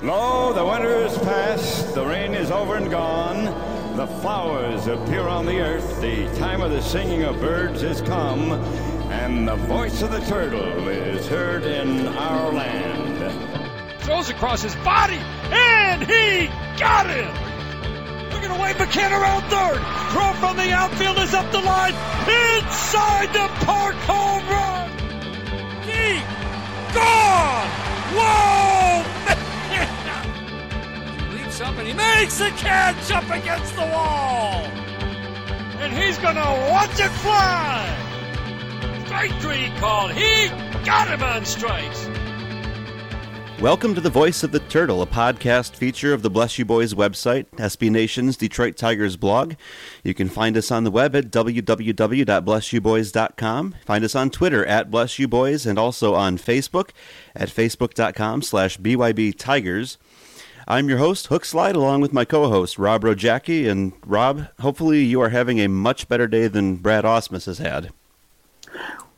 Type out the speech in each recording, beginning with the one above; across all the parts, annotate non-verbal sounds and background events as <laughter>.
Lo, the winter is past, the rain is over and gone. The flowers appear on the earth, the time of the singing of birds is come, and the voice of the turtle is heard in our land. Throws across his body, and he got him! Looking away, McCann around third. Throw from the outfield is up the line. Inside the park home run. Deep. Gone. Whoa, up and he makes the catch up against the wall. And he's to watch it fly. Strike three called. He got him on strikes. Welcome to The Voice of the Turtle, a podcast feature of the Bless You Boys website, SB Nation's Detroit Tigers blog. You can find us on the web at www.blessyouboys.com. Find us on Twitter at Bless You Boys and also on Facebook at facebook.com slash BYB Tigers. I'm your host, Hook Slide, along with my co-host, Rob Rogacki. And Rob, hopefully you are having a much better day than Brad Ausmus has had.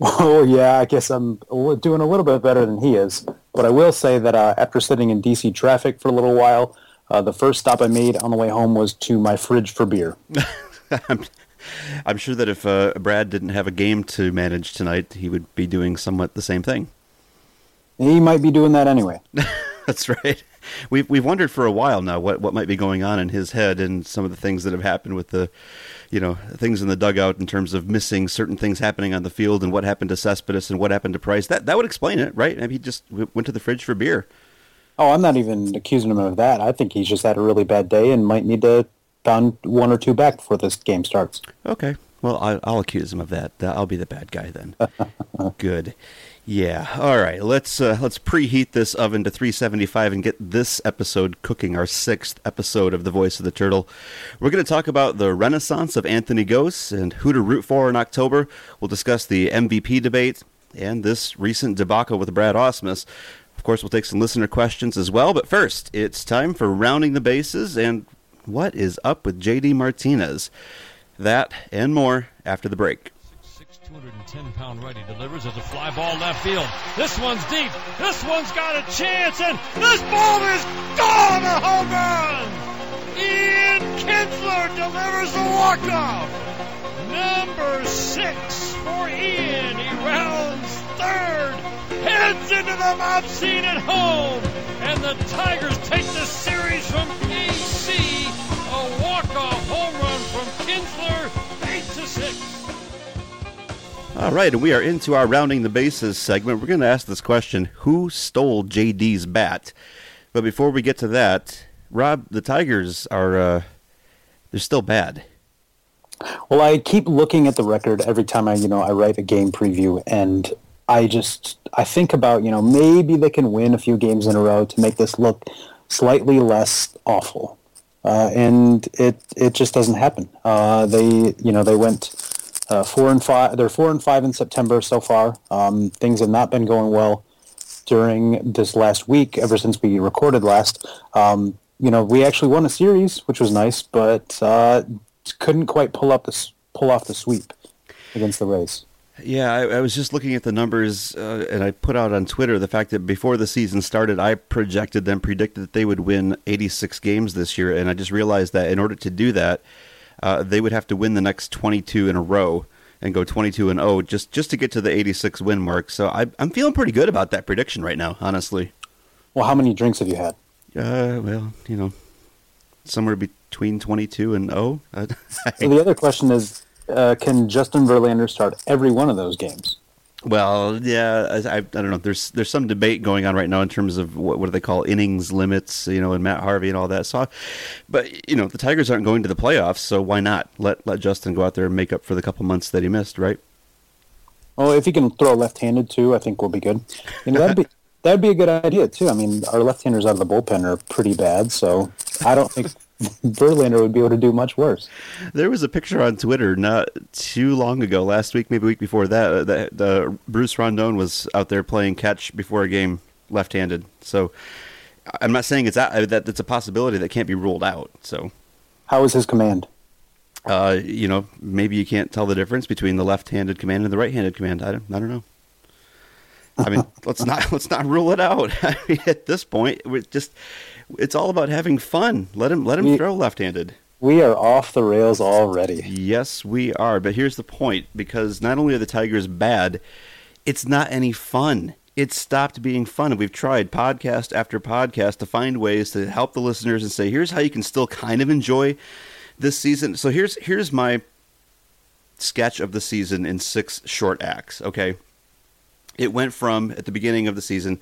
Oh yeah, I guess I'm doing a little bit better than he is. But I will say that uh, after sitting in DC traffic for a little while, uh, the first stop I made on the way home was to my fridge for beer. <laughs> I'm, I'm, sure that if uh, Brad didn't have a game to manage tonight, he would be doing somewhat the same thing. He might be doing that anyway. <laughs> That's right. We've we've wondered for a while now what, what might be going on in his head and some of the things that have happened with the you know things in the dugout in terms of missing certain things happening on the field and what happened to Cespedes and what happened to Price. That that would explain it, right? Maybe he just went to the fridge for beer. Oh, I'm not even accusing him of that. I think he's just had a really bad day and might need to pound one or two back before this game starts. Okay. Well, I, I'll accuse him of that. I'll be the bad guy then. <laughs> Good. Yeah. All right. Let's uh, let's preheat this oven to 375 and get this episode cooking. Our sixth episode of the Voice of the Turtle. We're going to talk about the renaissance of Anthony Gose and who to root for in October. We'll discuss the MVP debate and this recent debacle with Brad Ausmus. Of course, we'll take some listener questions as well. But first, it's time for rounding the bases and what is up with JD Martinez. That and more after the break. 210 pound righty delivers as a fly ball left field. This one's deep. This one's got a chance, and this ball is gone. A home run. Ian Kinsler delivers a walk off. Number six for Ian. He rounds third, heads into the mop scene at home, and the Tigers take the series from KC. A walk off home run from Kinsler, eight to six. All right, and we are into our rounding the bases segment. We're going to ask this question Who stole JD's bat? But before we get to that, Rob, the Tigers are, uh, they're still bad. Well, I keep looking at the record every time I, you know, I write a game preview, and I just, I think about, you know, maybe they can win a few games in a row to make this look slightly less awful. Uh, and it, it just doesn't happen. Uh, they, you know, they went uh, four and five. They're four and five in September so far. Um, things have not been going well during this last week. Ever since we recorded last, um, you know, we actually won a series, which was nice, but uh, couldn't quite pull up the pull off the sweep against the Rays. Yeah, I, I, was just looking at the numbers, uh, and I put out on Twitter the fact that before the season started, I projected them, predicted that they would win 86 games this year, and I just realized that in order to do that, uh, they would have to win the next 22 in a row and go 22 and 0 just just to get to the 86 win mark. So I, am feeling pretty good about that prediction right now, honestly. Well, how many drinks have you had? Uh, well, you know, somewhere between 22 and 0. <laughs> so the other question is, uh, can Justin Verlander start every one of those games? Well, yeah, I, I, don't know. There's there's some debate going on right now in terms of what, what do they call innings limits, you know, and Matt Harvey and all that. So, but you know, the Tigers aren't going to the playoffs, so why not let let Justin go out there and make up for the couple months that he missed, right? Well, if he can throw left-handed too, I think we'll be good. You know, that'd be <laughs> that'd be a good idea too. I mean, our left-handers out of the bullpen are pretty bad, so I don't think <laughs> Verlander would be able to do much worse. There was a picture on Twitter not too long ago, last week, maybe a week before that, uh, that uh, Bruce Rondon was out there playing catch before a game left-handed. So I'm not saying it's a, that it's a possibility that can't be ruled out. So how is his command? Uh, you know, maybe you can't tell the difference between the left-handed command and the right-handed command. I don't, I don't know. I mean, <laughs> let's not <laughs> let's not rule it out. I mean, at this point, we just it's all about having fun. Let him let him We- throw left-handed. We are off the rails already. Yes, we are. But here's the point: because not only are the Tigers bad, it's not any fun. It's stopped being fun. And we've tried podcast after podcast to find ways to help the listeners and say, here's how you can still kind of enjoy this season. So here's here's my sketch of the season in six short acts. Okay, it went from at the beginning of the season,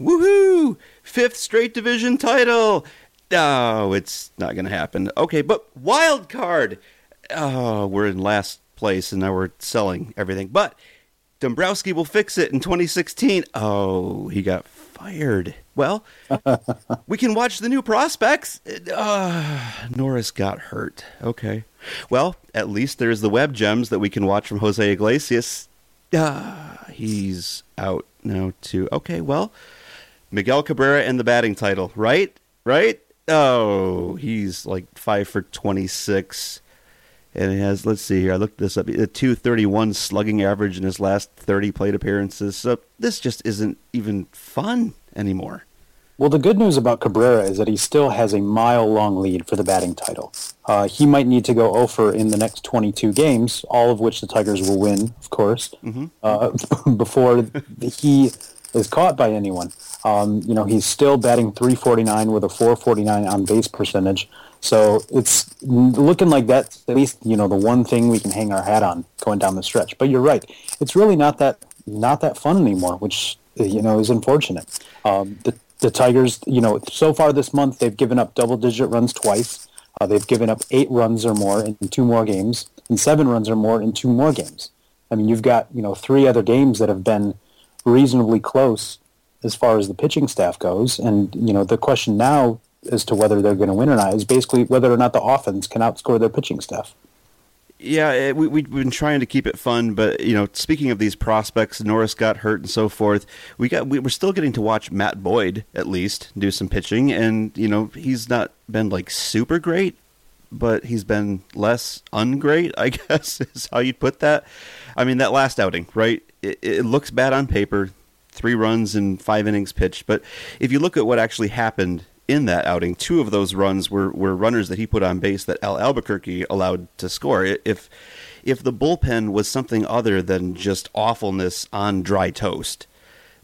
woohoo, fifth straight division title. Oh, it's not going to happen. Okay, but wild card. Oh, we're in last place and now we're selling everything. But Dombrowski will fix it in 2016. Oh, he got fired. Well, <laughs> we can watch the new prospects. Uh, Norris got hurt. Okay. Well, at least there's the web gems that we can watch from Jose Iglesias. Ah, he's out now too. Okay, well, Miguel Cabrera and the batting title, right? Right? Oh, he's like five for 26. And he has, let's see here, I looked this up, a 231 slugging average in his last 30 plate appearances. So this just isn't even fun anymore. Well, the good news about Cabrera is that he still has a mile-long lead for the batting title. Uh, he might need to go over in the next 22 games, all of which the Tigers will win, of course, uh, <laughs> before he is caught by anyone. Um, you know, he's still batting 349 with a 449 on base percentage. So it's looking like that's at least you know the one thing we can hang our hat on going down the stretch. But you're right, it's really not that not that fun anymore, which you know is unfortunate. Um, the the Tigers, you know, so far this month they've given up double digit runs twice. Uh, they've given up eight runs or more in two more games, and seven runs or more in two more games. I mean, you've got you know three other games that have been reasonably close as far as the pitching staff goes, and you know the question now as to whether they're going to win or not is basically whether or not the offense can outscore their pitching staff. Yeah, eh, we, we've been trying to keep it fun, but you know, speaking of these prospects, Norris got hurt and so forth. We got we, we're still getting to watch Matt Boyd at least do some pitching, and you know, he's not been like super great, but he's been less ungreat, <laughs> I guess is how you'd put that. I mean, that last outing, right? It, it looks bad on paper, three runs in five innings pitched, but if you look at what actually happened in that outing, two of those runs were, were runners that he put on base that Al Albuquerque allowed to score. If if the bullpen was something other than just awfulness on dry toast,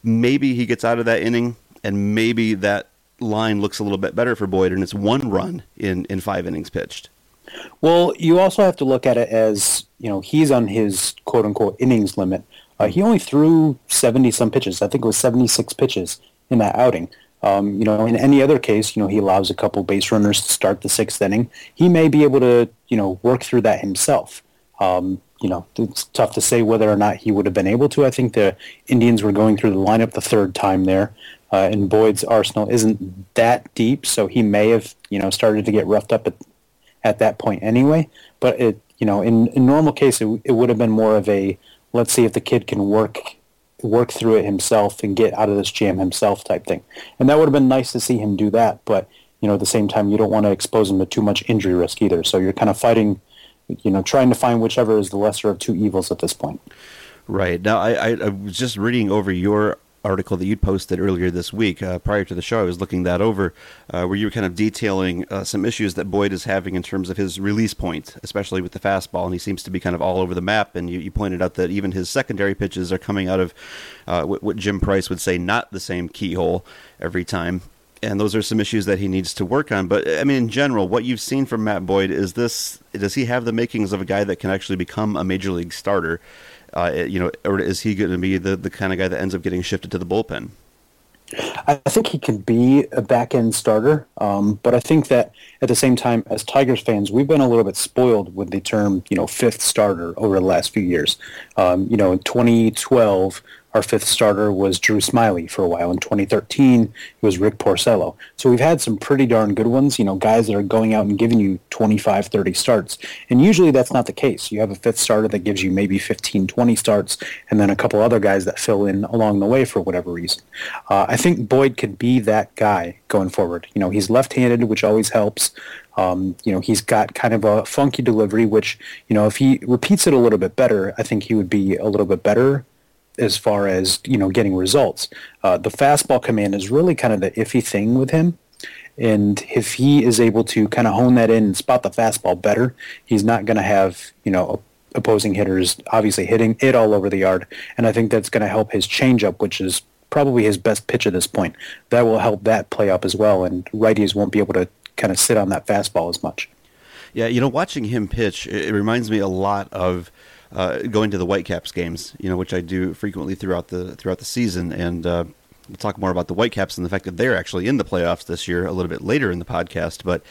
maybe he gets out of that inning, and maybe that line looks a little bit better for Boyd, and it's one run in, in five innings pitched. Well, you also have to look at it as you know he's on his quote unquote innings limit. Uh, he only threw seventy some pitches. I think it was seventy six pitches in that outing. Um, you know, in any other case, you know he allows a couple base runners to start the sixth inning. He may be able to you know work through that himself. Um, you know, it's tough to say whether or not he would have been able to. I think the Indians were going through the lineup the third time there, uh, and Boyd's arsenal isn't that deep, so he may have you know started to get roughed up at at that point anyway. But it, you know, in, in normal case, it, it would have been more of a let's see if the kid can work work through it himself and get out of this jam himself type thing. And that would have been nice to see him do that. But you know, at the same time, you don't want to expose him to too much injury risk either. So you're kind of fighting, you know, trying to find whichever is the lesser of two evils at this point. Right. Now, I, I, I was just reading over your article that you'd posted earlier this week. Uh, prior to the show, I was looking that over, uh, where you were kind of detailing uh, some issues that Boyd is having in terms of his release point, especially with the fastball. And he seems to be kind of all over the map. And you, you pointed out that even his secondary pitches are coming out of uh, what, what Jim Price would say not the same keyhole every time. And those are some issues that he needs to work on. But I mean, in general, what you've seen from Matt Boyd is this: does he have the makings of a guy that can actually become a major league starter? Uh, you know, or is he going to be the, the kind of guy that ends up getting shifted to the bullpen? I think he could be a back end starter, um, but I think that at the same time, as Tigers fans, we've been a little bit spoiled with the term, you know, fifth starter over the last few years. Um, you know, in 2012, our fifth starter was Drew Smyly for a while. In 2013, it was Rick Porcello. So we've had some pretty darn good ones, you know, guys that are going out and giving you 25, 30 starts. And usually that's not the case. You have a fifth starter that gives you maybe 15, 20 starts, and then a couple other guys that fill in along the way for whatever reason. Uh, I think Boyd could be that guy going forward. You know, he's left-handed, which always helps. Um, you know, he's got kind of a funky delivery, which, you know, if he repeats it a little bit better, I think he would be a little bit better as far as you know getting results. Uh, the fastball command is really kind of the iffy thing with him. And if he is able to kind of hone that in and spot the fastball better, he's not going to have you know opposing hitters obviously hitting it all over the yard. And I think that's going to help his changeup, which is probably his best pitch at this point. That will help that play up as well, and righties won't be able to kind of sit on that fastball as much. Yeah, you know, watching him pitch, it reminds me a lot of uh, going to the Whitecaps games, you know, which I do frequently throughout the throughout the season, and uh, we'll talk more about the Whitecaps and the fact that they're actually in the playoffs this year a little bit later in the podcast. But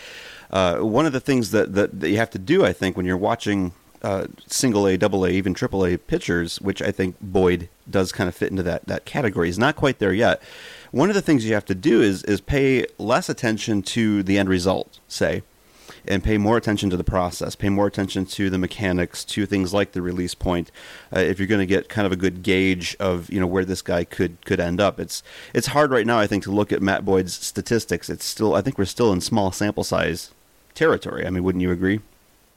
uh, one of the things that, that, that you have to do, I think, when you're watching uh, single A, double A, even triple A pitchers, which I think Boyd does kind of fit into that that category. He's not quite there yet. One of the things you have to do is is pay less attention to the end result, say, and pay more attention to the process, pay more attention to the mechanics, to things like the release point. Uh, if you're going to get kind of a good gauge of you know where this guy could could end up, it's it's hard right now. I think to look at Matt Boyd's statistics. It's still I think we're still in small sample size territory. I mean, wouldn't you agree?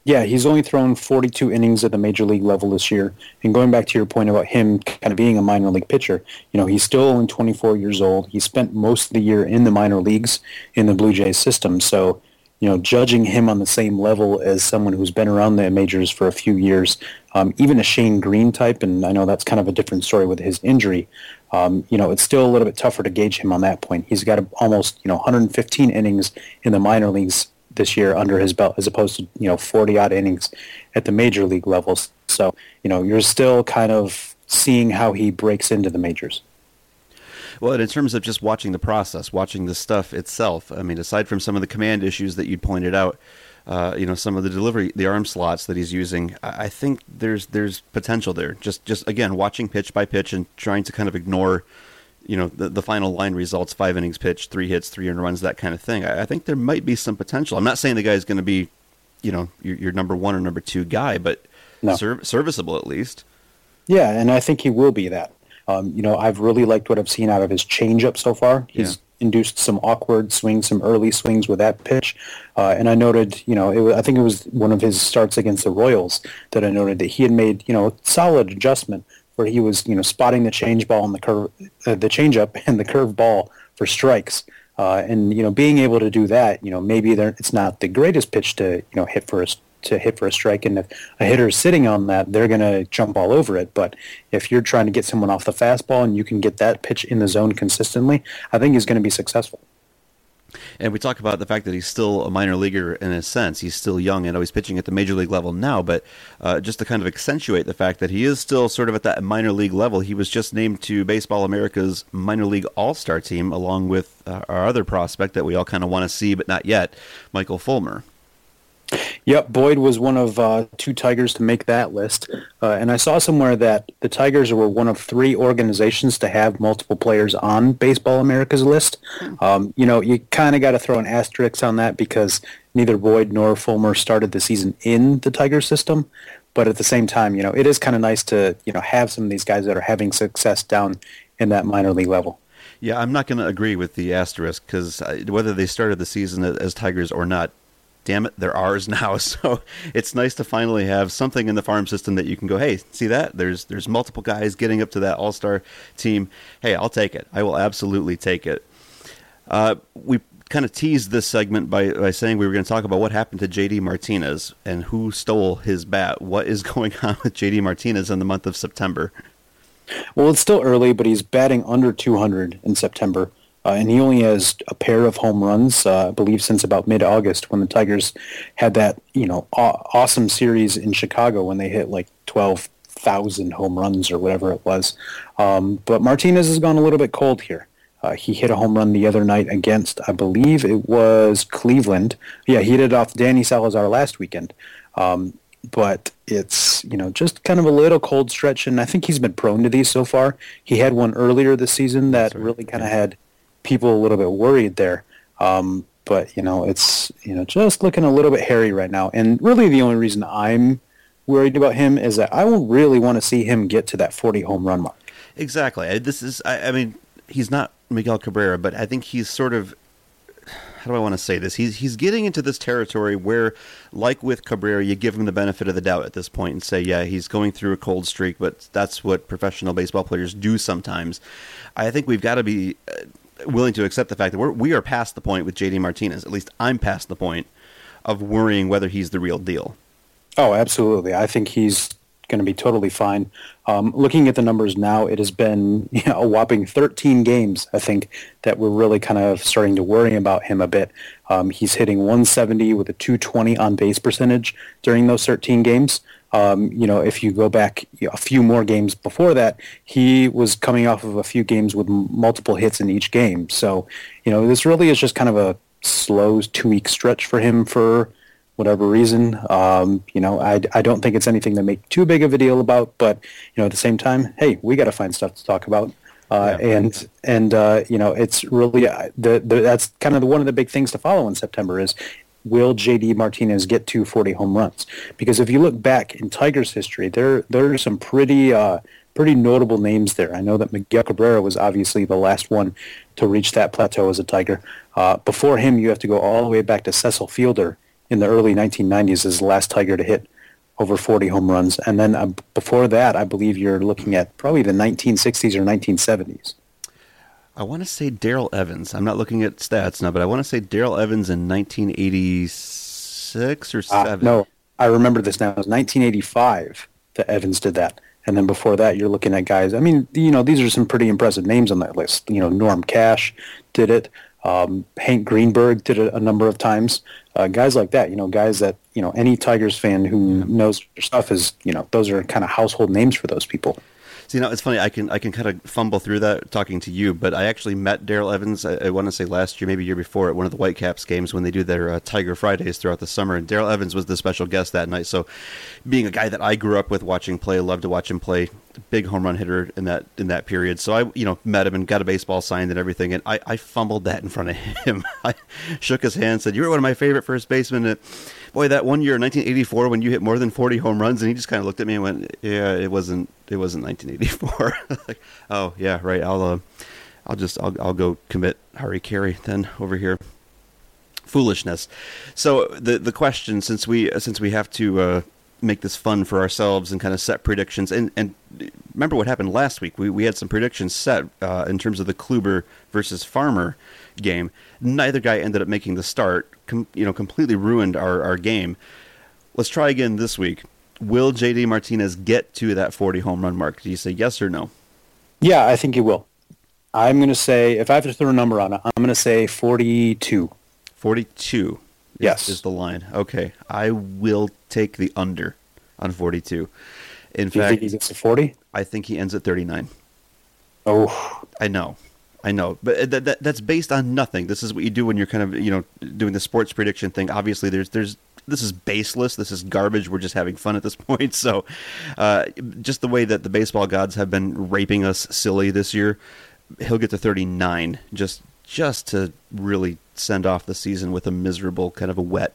Yeah, he's only thrown 42 innings at the major league level this year. And going back to your point about him kind of being a minor league pitcher, you know, he's still only 24 years old. He spent most of the year in the minor leagues in the Blue Jays system. So, you know, judging him on the same level as someone who's been around the majors for a few years, um, even a Shane Greene type, and I know that's kind of a different story with his injury. Um, you know, it's still a little bit tougher to gauge him on that point. He's got almost, you know, 115 innings in the minor leagues this year under his belt as opposed to you know 40 odd innings at the major league levels so you know you're still kind of seeing how he breaks into the majors well, in terms of just watching the process, watching the stuff itself, I mean, aside from some of the command issues that you pointed out, uh, you know, some of the delivery, the arm slots that he's using, I think there's there's potential there. Just just again, watching pitch by pitch and trying to kind of ignore you know the, the final line results five innings pitched three hits three earned runs that kind of thing I, I think there might be some potential i'm not saying the guy's going to be you know your, your, number one or number two guy but no. serv- serviceable at least yeah and i think he will be that um, you know i've really liked what i've seen out of his changeup so far he's yeah. induced some awkward swings some early swings with that pitch uh, and i noted you know was, i think it was one of his starts against the royals that i noted that he had made you know solid adjustment where he was, you know, spotting the change ball and the curve, uh, the changeup <laughs> and the curve ball for strikes. Uh, and you know, being able to do that, you know, maybe it's not the greatest pitch to you know hit for a to hit for a strike, and if a hitter is sitting on that, they're going to jump all over it. But if you're trying to get someone off the fastball and you can get that pitch in the zone consistently, I think he's going to be successful. And we talk about the fact that he's still a minor leaguer in a sense. He's still young and always pitching at the major league level now. But uh, just to kind of accentuate the fact that he is still sort of at that minor league level, he was just named to Baseball America's minor league all star team along with uh, our other prospect that we all kind of want to see, but not yet, Michael Fulmer. Yep, Boyd was one of uh, two Tigers to make that list. Uh, and I saw somewhere that the Tigers were one of three organizations to have multiple players on Baseball America's list. Hmm. Um, you know, you kind of got to throw an asterisk on that because neither Boyd nor Fulmer started the season in the Tiger system. But at the same time, you know, it is kind of nice to, you know, have some of these guys that are having success down in that minor league level. Yeah, I'm not going to agree with the asterisk because uh, whether they started the season as Tigers or not, damn it, they're ours <laughs> now. So it's nice to finally have something in the farm system that you can go, hey, see that? There's there's multiple guys getting up to that all star team. Hey, I'll take it. I will absolutely take it. Uh, we kind of teased this segment by, by saying we were going to talk about what happened to JD Martinez and who stole his bat. What is <laughs> going on with JD Martinez in the month of September? Well, it's still early, but he's batting under 200 in September. Uh, and he only has a pair of home runs, uh, I believe, since about mid-August when the Tigers had that, you know, aw- awesome series in Chicago when they hit like 12,000 home runs or whatever it was. Um, but Martinez has gone a little bit cold here. Uh, he hit a home run the other night against, I believe it was Cleveland. Yeah, he hit it off Danny Salazar last weekend. Um, but it's you know just kind of a little cold stretch, and I think he's been prone to these so far. He had one earlier this season that right. really kind of had people a little bit worried there. Um, but you know, it's you know just looking a little bit hairy right now. And really, the only reason I'm worried about him is that I will really want to see him get to that 40 home run mark. Exactly. This is, I, I mean, he's not Miguel Cabrera, but I think he's sort of how do I want to say this? He's he's getting into this territory where, like with Cabrera, you give him the benefit of the doubt at this point and say, yeah, he's going through a cold streak, but that's what professional baseball players do sometimes. I think we've got to be uh, willing to accept the fact that we're we are past the point with JD Martinez. At least I'm past the point of worrying whether he's the real deal. Oh, absolutely. I think he's going to be totally fine. Um, looking at the numbers now, it has been <laughs> you know, a whopping 13 games, I think, that we're really kind of starting to worry about him a bit. Um, he's hitting 170 with a 220 on base percentage during those 13 games. Um, you know, if you go back a few more games before that, he was coming off of a few games with m- multiple hits in each game. So, you know, this really is just kind of a slow two-week stretch for him for whatever reason. Um, you know, I, I don't think it's anything to make too big of a deal about, but you know, at the same time, hey, we got to find stuff to talk about. Uh, yeah. And and uh, you know, it's really uh, the, the that's kind of the, one of the big things to follow in September is will JD Martinez get to 40 home runs? Because if you look back in Tigers history, there there are some pretty uh, pretty notable names there. I know that Miguel Cabrera was obviously the last one to reach that plateau as a Tiger. Uh, before him, you have to go all the way back to Cecil Fielder in the early 1990s as the last Tiger to hit over 40 home runs. And then uh, before that, I believe you're looking at probably the 1960s or 1970s. I want to say Darrell Evans. I'm not looking at stats now, but I want to say Darrell Evans in 1986 or uh, 7. Uh, no, I remember this now. It was 1985 that Evans did that. And then before that, you're looking at guys. I mean, you know, these are some pretty impressive names on that list. You know, Norm Cash did it. Um, Hank Greenberg did it a number of times. Uh, guys like that, you know, guys that you know any Tigers fan who yeah. knows their stuff is, you know, those are kind of household names for those people. So, you know, it's funny. I can I can kind of fumble through that talking to you, but I actually met Darrell Evans. I, I want to say last year, maybe year before, at one of the Whitecaps games when they do their uh, Tiger Fridays throughout the summer. And Darrell Evans was the special guest that night. So, being a guy that I grew up with watching play, loved to watch him play. Big home run hitter in that in that period. So I, you know, met him and got a baseball signed and everything. And I, I fumbled that in front of <laughs> him. I shook his hand, said, "You were one of my favorite first basemen." And, boy, that one year, 1984, when you hit more than 40 home runs, and he just kind of looked at me and went, "Yeah, it wasn't, it wasn't 1984." <laughs> like, oh yeah, right. I'll, uh, I'll just, I'll, I'll go commit Hari-Kari then over here. Foolishness. So the the question, since we since we have to uh, make this fun for ourselves and kind of set predictions, and and remember what happened last week? We we had some predictions set uh, in terms of the Kluber versus Farmer game. Neither guy ended up making the start. Com- you know, completely ruined our, our game. Let's try again this week. Will JD Martinez get to that 40 home run mark? Do you say yes or no? Yeah, I think he will. I'm going to say, if I have to throw a number on it, I'm going to say 42. 42 yes. is the line. Okay. I will take the under on 42. In Do fact, think he gets to 40? I think he ends at 39. Oh. I know. I know, but that, that, that's based on nothing. This is what you do when you're kind of you know doing the sports prediction thing. Obviously, there's there's this is baseless. This is garbage. We're just having fun at this <laughs> point. So, uh, just the way that the baseball gods have been raping us silly this year, he'll get to 39 just just to really send off the season with a miserable kind of a wet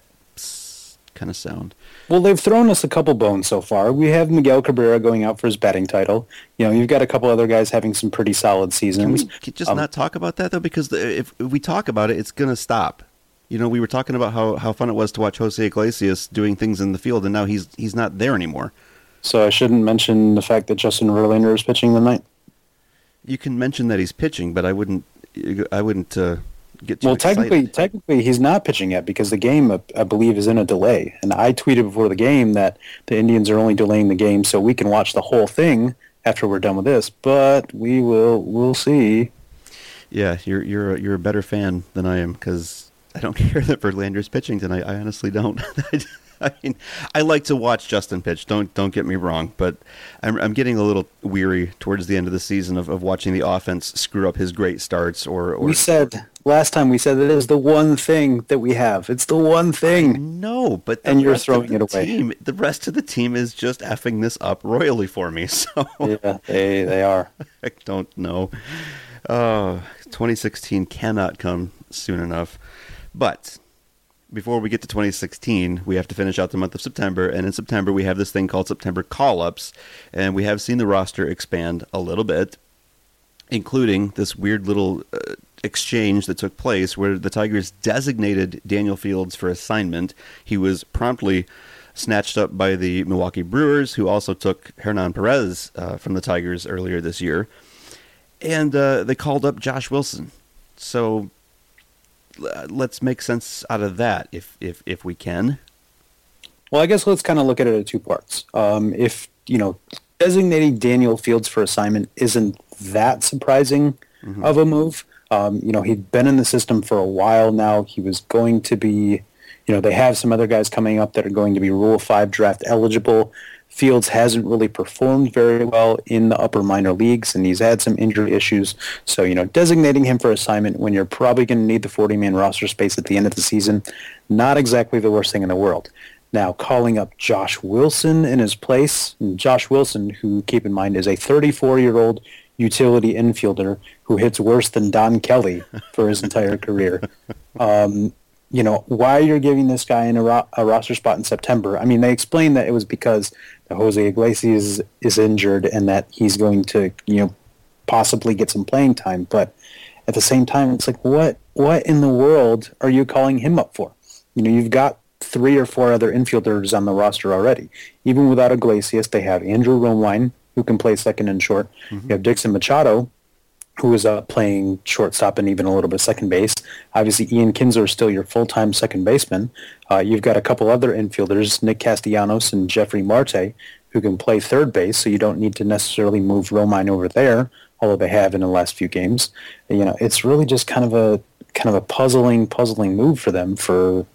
kind of sound. Well, they've thrown us a couple bones so far. We have Miguel Cabrera going out for his batting title. You know, you've got a couple other guys having some pretty solid seasons. Can we just um, not talk about that though? Because if, we talk about it, it's going to stop. You know, we were talking about how, how fun it was to watch Jose Iglesias doing things in the field, and now he's he's not there anymore. So I shouldn't mention the fact that Justin Verlander is pitching tonight. You can mention that he's pitching, but I wouldn't. I wouldn't. Uh, get well, excited. technically, technically, he's not pitching yet because the game, I, I believe, is in a delay. And I tweeted before the game that the Indians are only delaying the game so we can watch the whole thing after we're done with this. But we will, we'll see. Yeah, you're you're a, you're a better fan than I am because I don't <laughs> care that Verlander's pitching tonight. I honestly don't. <laughs> I mean, I like to watch Justin pitch. Don't don't get me wrong, but I'm I'm getting a little weary towards the end of the season of, of watching the offense screw up his great starts. Or, or we said last time we said that it is the one thing that we have. It's the one thing. No, but and you're throwing it away. Team, the rest of the team is just effing this up royally for me. <laughs> So yeah, they they are. <laughs> I don't know. Oh, 2016 cannot come soon enough, but before we get to 2016, we have to finish out the month of September. And in September, we have this thing called September call ups. And we have seen the roster expand a little bit, including this weird little uh, exchange that took place where the Tigers designated Daniel Fields for assignment. He was promptly snatched up by the Milwaukee Brewers, who also took Hernan Perez uh, from the Tigers earlier this year. And uh, they called up Josh Wilson. So let's make sense out of that if, if, if we can. Well, I guess let's kind of look at it in two parts. Um, if, you know, designating Daniel Fields for assignment isn't that surprising mm-hmm. of a move. Um, you know, he'd been in the system for a while now. He was going to be, you know, they have some other guys coming up that are going to be Rule 5 draft eligible. Fields hasn't really performed very well in the upper minor leagues, and he's had some injury issues. So, you know, designating him for assignment when you're probably going to need the 40-man roster space at the end of the season, not exactly the worst thing in the world. Now, calling up Josh Wilson in his place, Josh Wilson, who, keep in mind, is a 34-year-old utility infielder who hits worse than Don Kelly for his entire career. <laughs> Um, you know, why are you're giving this guy in a, ro- a, roster spot in September. I mean, they explained that it was because Jose Iglesias is injured and that he's going to, you know, possibly get some playing time. But at the same time, it's like, what, what in the world are you calling him up for? You know, you've got three or four other infielders on the roster already. Even without Iglesias, they have Andrew Romine, who can play second and short. Mm-hmm. You have Dixon Machado, who is uh, playing shortstop and even a little bit second base. Obviously, Ian Kinsler is still your full-time second baseman. Uh, you've got a couple other infielders, Nick Castellanos and Jefry Marte, who can play third base, so you don't need to necessarily move Romine over there, although they have in the last few games. You know, it's really just kind of a kind of a puzzling, puzzling move for them for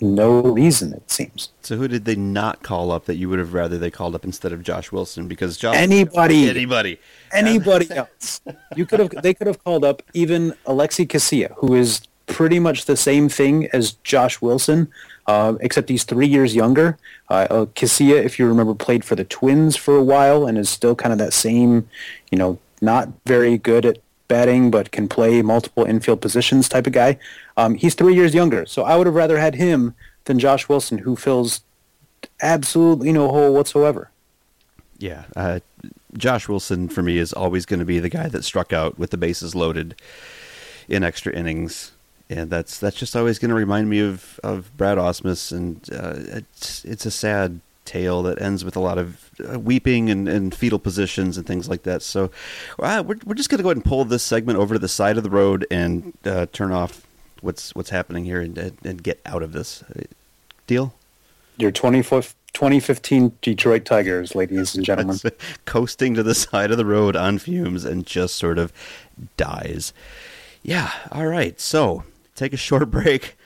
no reason, it seems. So who did they not call up that you would have rather they called up instead of Josh Wilson? Because Josh anybody, anybody, anybody else. You could have. They could have called up even Alexi Casilla, who is pretty much the same thing as Josh Wilson, uh, except he's three years younger. Uh, uh, Casilla, if you remember, played for the Twins for a while and is still kind of that same, you know, not very good at batting but can play multiple infield positions type of guy. Um, he's three years younger, so I would have rather had him than Josh Wilson, who fills absolutely no hole whatsoever. Yeah, uh, Josh Wilson for me is always going to be the guy that struck out with the bases loaded in extra innings, and that's that's just always going to remind me of, of Brad Ausmus, and uh, it's it's a sad tale that ends with a lot of uh, weeping and, and, fetal positions and things like that. So uh, we're, we're just going to go ahead and pull this segment over to the side of the road and uh, turn off what's what's happening here and, and get out of this. Deal? Your 2015 Detroit Tigers, ladies and <laughs> gentlemen. <laughs> Coasting to the side of the road on fumes and just sort of dies. Yeah, all right. So take a short <laughs> break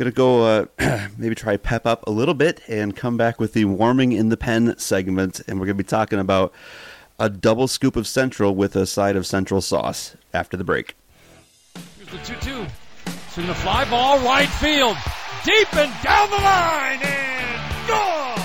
Gonna go uh, <clears throat> maybe try pep up a little bit and come back with the warming in the pen segment, and we're gonna be talking about a double scoop of Central with a side of Central sauce after the break. Here's the two-two. Swing the fly ball right field, deep and down the line, and gone.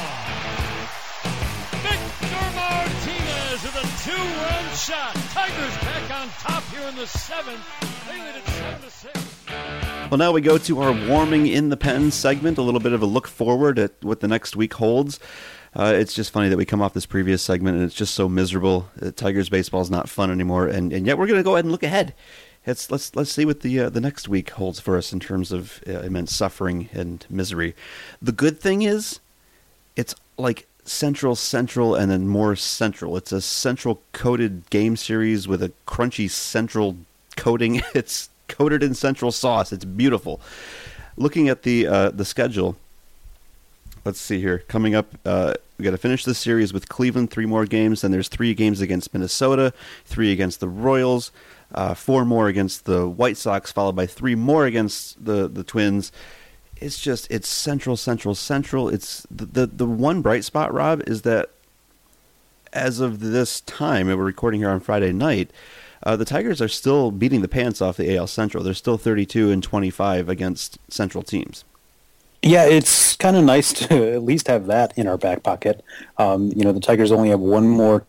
Victor Martinez with a two-run shot. Tigers back on top here in the seventh. They lead it seven to six. Well, now we go to our warming in the pen segment, a little bit of a look forward at what the next week holds. Uh, it's just funny that we come off this previous segment and it's just so miserable. Uh, Tigers baseball is not fun anymore, and, and yet we're going to go ahead and look ahead. Let's let's let's see what the uh, the next week holds for us in terms of uh, immense suffering and misery. The good thing is, it's like central, central, and then more central. It's a central coated game series with a crunchy central coating. <laughs> It's coated in central sauce. It's beautiful. Looking at the uh, the schedule, let's see here. Coming up, uh, we got to finish this series with Cleveland. Three more games. Then there's three games against Minnesota, three against the Royals, uh, four more against the White Sox, followed by three more against the the Twins. It's just it's central, central, central. It's the the, the one bright spot, Rob, is that as of this time, and we're recording here on Friday night uh, the Tigers are still beating the pants off the AL Central. They're still 32 and 25 against Central teams. Yeah, it's kind of nice to <laughs> at least have that in our back pocket. Um, you know, the Tigers only have one more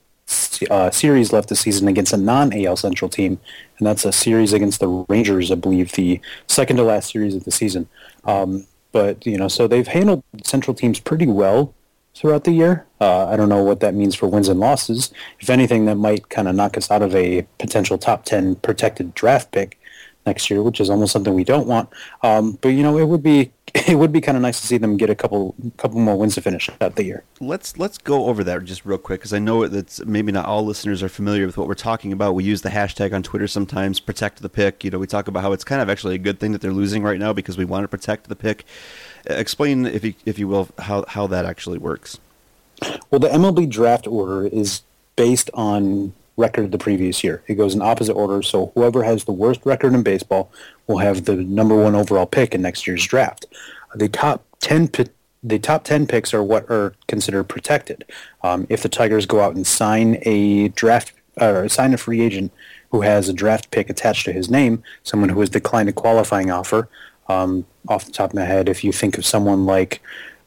uh, series left this season against a non-AL Central team, and that's a series against the Rangers, I believe, the second to last series of the season. Um, but you know, so they've handled Central teams pretty well throughout the year. Uh, I don't know what that means for wins and losses. If anything, that might kind of knock us out of a potential top 10 protected draft pick next year, which is almost something we don't want. Um, but you know, it would be <laughs> it would be kind of nice to see them get a couple couple more wins to finish out the year. Let's let's go over that just real quick because I know that maybe not all listeners are familiar with what we're talking about. We use the hashtag on Twitter sometimes, protect the pick. You know, we talk about how it's kind of actually a good thing that they're losing right now because we want to protect the pick. Explain, if you if you will, how how that actually works. Well, the MLB draft order is based on record the previous year. It goes in opposite order, so whoever has the worst record in baseball will have the number one overall pick in next year's draft. The top ten the top ten picks are what are considered protected. Um, if the Tigers go out and sign a draft or sign a free agent who has a draft pick attached to his name, someone who has declined a qualifying offer. Um, off the top of my head, if you think of someone like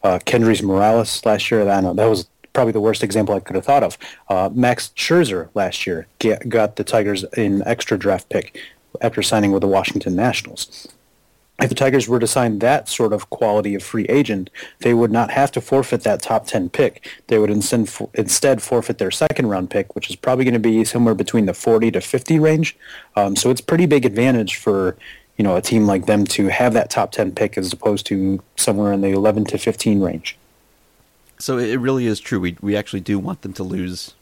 uh, Kendrys Morales last year, I know that was probably the worst example I could have thought of. Uh, Max Scherzer last year get, got the Tigers an extra draft pick after signing with the Washington Nationals. If the Tigers were to sign that sort of quality of free agent, they would not have to forfeit that top 10 pick. They would instead, instead forfeit their second round pick, which is probably going to be somewhere between the 40 to 50 range. Um, so it's pretty big advantage for you know a team like them to have that top 10 pick as opposed to somewhere in the 11 to 15 range. So it really is true. We we actually do want them to lose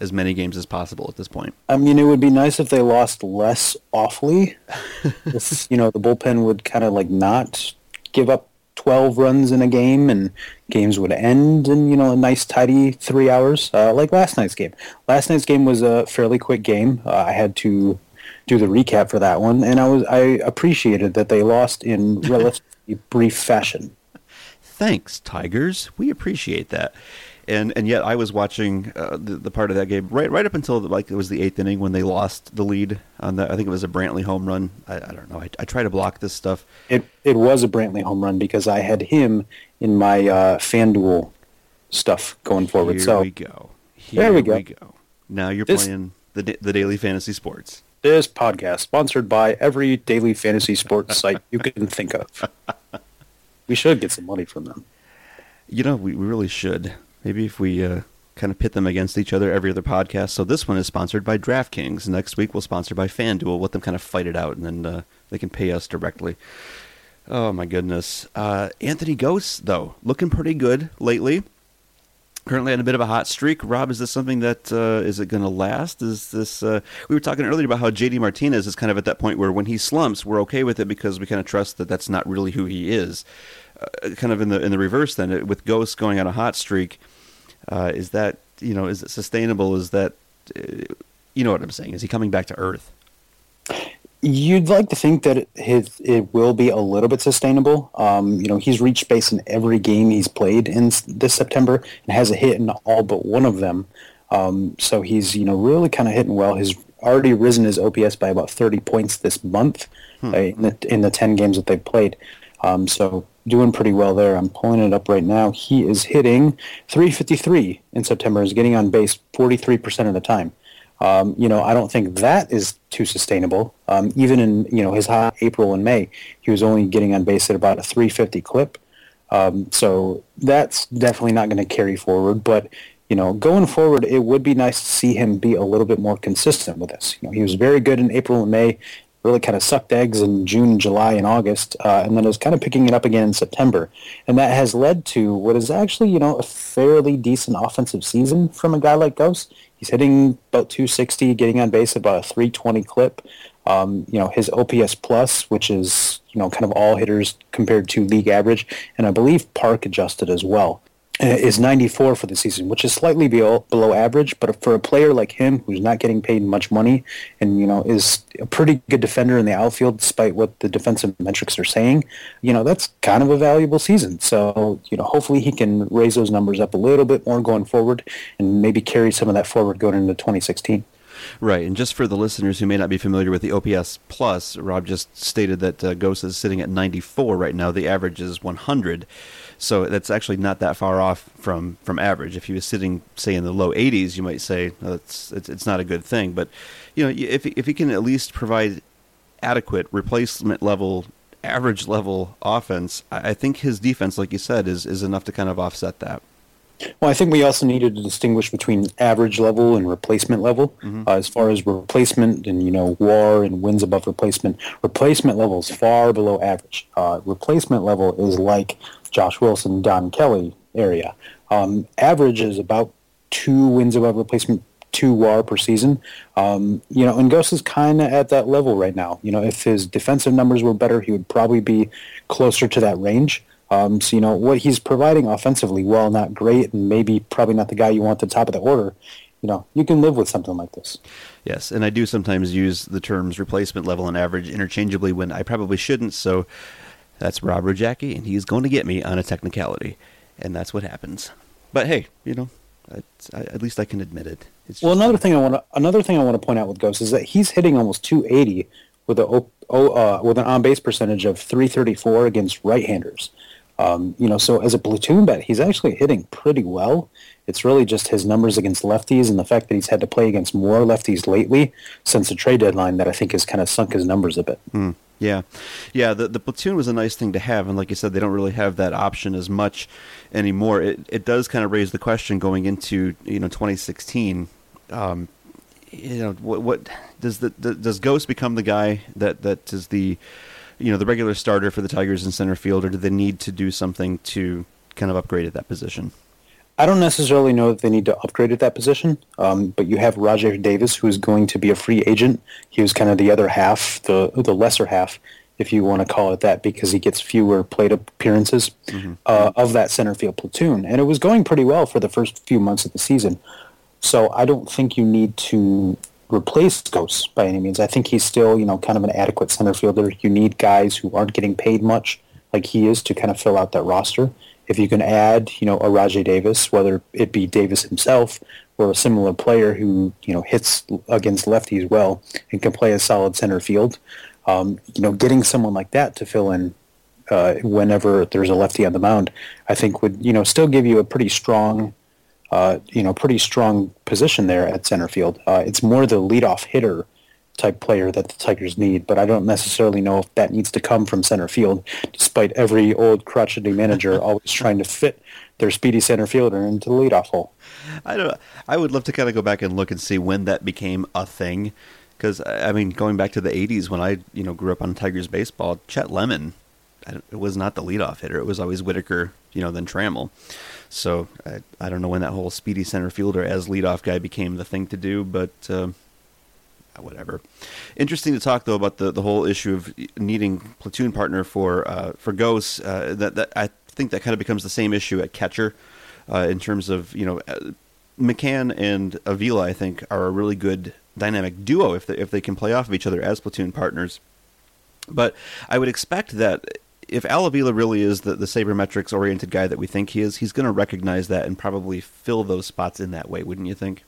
as many games as possible at this point. I mean, it would be nice if they lost less awfully. <laughs> you know, the bullpen would kind of like not give up 12 runs in a game and games would end in, you know, a nice tidy three hours, uh, like last night's game. Last night's game was a fairly quick game. Uh, I had to do the recap for that one, and I was I appreciated that they lost in <laughs> relatively brief fashion thanks, Tigers. We appreciate that. And and yet I was watching uh, the, the part of that game right right up until the, like it was the eighth inning when they lost the lead on the I think it was a Brantley home run. I, I don't know. I, I, try to block this stuff. It it was a Brantley home run because I had him in my uh, FanDuel stuff going forward. Here so we go. Here there we go. we go. Now you're this, playing the the daily fantasy sports. This podcast sponsored by every daily fantasy sports site you can think of. We should get some money from them. You know, we, we really should. Maybe if we uh, kind of pit them against each other every other podcast. So this one is sponsored by DraftKings. Next week we'll sponsor by FanDuel. Let them kind of fight it out, and then uh, they can pay us directly. Oh my goodness. Uh, Anthony Gose though, looking pretty good lately. Currently on a bit of a hot streak. Rob, is this something that uh, is it going to last? Is this? Uh, we were talking earlier about how JD Martinez is kind of at that point where when he slumps, we're okay with it because we kind of trust that that's not really who he is. Uh, kind of in the in the reverse, then with Gose going on a hot streak, uh, is that you know is it sustainable? Is that uh, you know what I'm saying? Is he coming back to earth? You'd like to think that his it will be a little bit sustainable. Um, you know, he's reached base in every game he's played in this September and has a hit in all but one of them. Um, so he's you know really kind of hitting well. He's already risen his OPS by about 30 points this month hmm. uh, in, the, in the 10 games that they've played. Um, so doing pretty well there. I'm pulling it up right now. He is hitting 353 in September. Is getting on base 43% of the time. Um, you know, I don't think that is too sustainable. Um, even in you know his hot April and May, he was only getting on base at about a 350 clip. Um, so that's definitely not going to carry forward. But you know, going forward, it would be nice to see him be a little bit more consistent with this. You know, he was very good in April and May, really kind of sucked eggs in June, July, and August, uh, and then it was kind of picking it up again in September. And that has led to what is actually, you know, a fairly decent offensive season from a guy like Gose. He's hitting about 260, getting on base about a 320 clip. Um, you know, his OPS plus, which is, you know, kind of all hitters compared to league average, and I believe park adjusted as well. Uh, is 94 for the season, which is slightly below, below average. But for a player like him, who's not getting paid much money, and you know is a pretty good defender in the outfield, despite what the defensive metrics are saying, you know that's kind of a valuable season. So you know, hopefully he can raise those numbers up a little bit more going forward, and maybe carry some of that forward going into 2016. Right, and just for the listeners who may not be familiar with the OPS plus, Rob just stated that uh, Gose is sitting at 94 right now. The average is 100. So that's actually not that far off from, from average. If he was sitting, say, in the low 80s, you might say it's, it's, it's not a good thing. But you know, if if he can at least provide adequate replacement level, average level offense, I think his defense, like you said, is is enough to kind of offset that. Well, I think we also needed to distinguish between average level and replacement level. Mm-hmm. Uh, as far as replacement and you know WAR and wins above replacement, replacement level is far below average. Uh, replacement level is like Josh Wilson, Don Kelly area. Um, average is about two wins above replacement, two WAR per season. Um, you know, and Gose is kind of at that level right now. You know, if his defensive numbers were better, he would probably be closer to that range. Um, so you know what he's providing offensively, while not great, and maybe probably not the guy you want at the top of the order. You know, you can live with something like this. Yes, and I do sometimes use the terms replacement level and average interchangeably when I probably shouldn't. So that's Rob Rogacki, and he's going to get me on a technicality, and that's what happens. But hey, you know, I, at least I can admit it. well, another thing I want to another thing I want to point out with Gose is that he's hitting almost 280 with a uh, with an on base percentage of 334 against right-handers. Um, you know, so as a platoon bet, he's actually hitting pretty well. It's really just his numbers against lefties and the fact that he's had to play against more lefties lately since the trade deadline that I think has kind of sunk his numbers a bit. Hmm. Yeah, yeah. The the platoon was a nice thing to have, and like you said, they don't really have that option as much anymore. It it does kind of raise the question going into you know 2016. Um, you know what what does the, the does Gose become the guy that that is the you know the regular starter for the Tigers in center field, or do they need to do something to kind of upgrade at that position? I don't necessarily know that they need to upgrade at that position, um, but you have Rajai Davis, who is going to be a free agent. He was kind of the other half, the the lesser half, if you want to call it that, because he gets fewer plate appearances mm-hmm. uh, of that center field platoon, and it was going pretty well for the first few months of the season. So I don't think you need to replace Gose by any means. I think he's still, you know, kind of an adequate center fielder. You need guys who aren't getting paid much like he is to kind of fill out that roster. If you can add, you know, a Rajai Davis, whether it be Davis himself or a similar player who, you know, hits against lefties well and can play a solid center field, um, you know, getting someone like that to fill in uh, whenever there's a lefty on the mound, I think would, you know, still give you a pretty strong uh, you know, pretty strong position there at center field. Uh, it's more the leadoff hitter type player that the Tigers need, but I don't necessarily know if that needs to come from center field, despite every old crotchety manager <laughs> always trying to fit their speedy center fielder into the leadoff hole. I don't. I would love to kind of go back and look and see when that became a thing, because I mean, going back to the '80s when I you know grew up on Tigers baseball, Chet Lemon, it was not the leadoff hitter; it was always Whitaker, you know, then Trammell. So I, I don't know when that whole speedy center fielder as leadoff guy became the thing to do, but uh, whatever. Interesting to talk though about the, the whole issue of needing platoon partner for uh, for Gose. Uh, that that I think that kind of becomes the same issue at catcher uh, in terms of you know uh, McCann and Avila. I think are a really good dynamic duo if they, if they can play off of each other as platoon partners. But I would expect that if Al Avila really is the, the sabermetrics oriented guy that we think he is, he's going to recognize that and probably fill those spots in that way, wouldn't you think?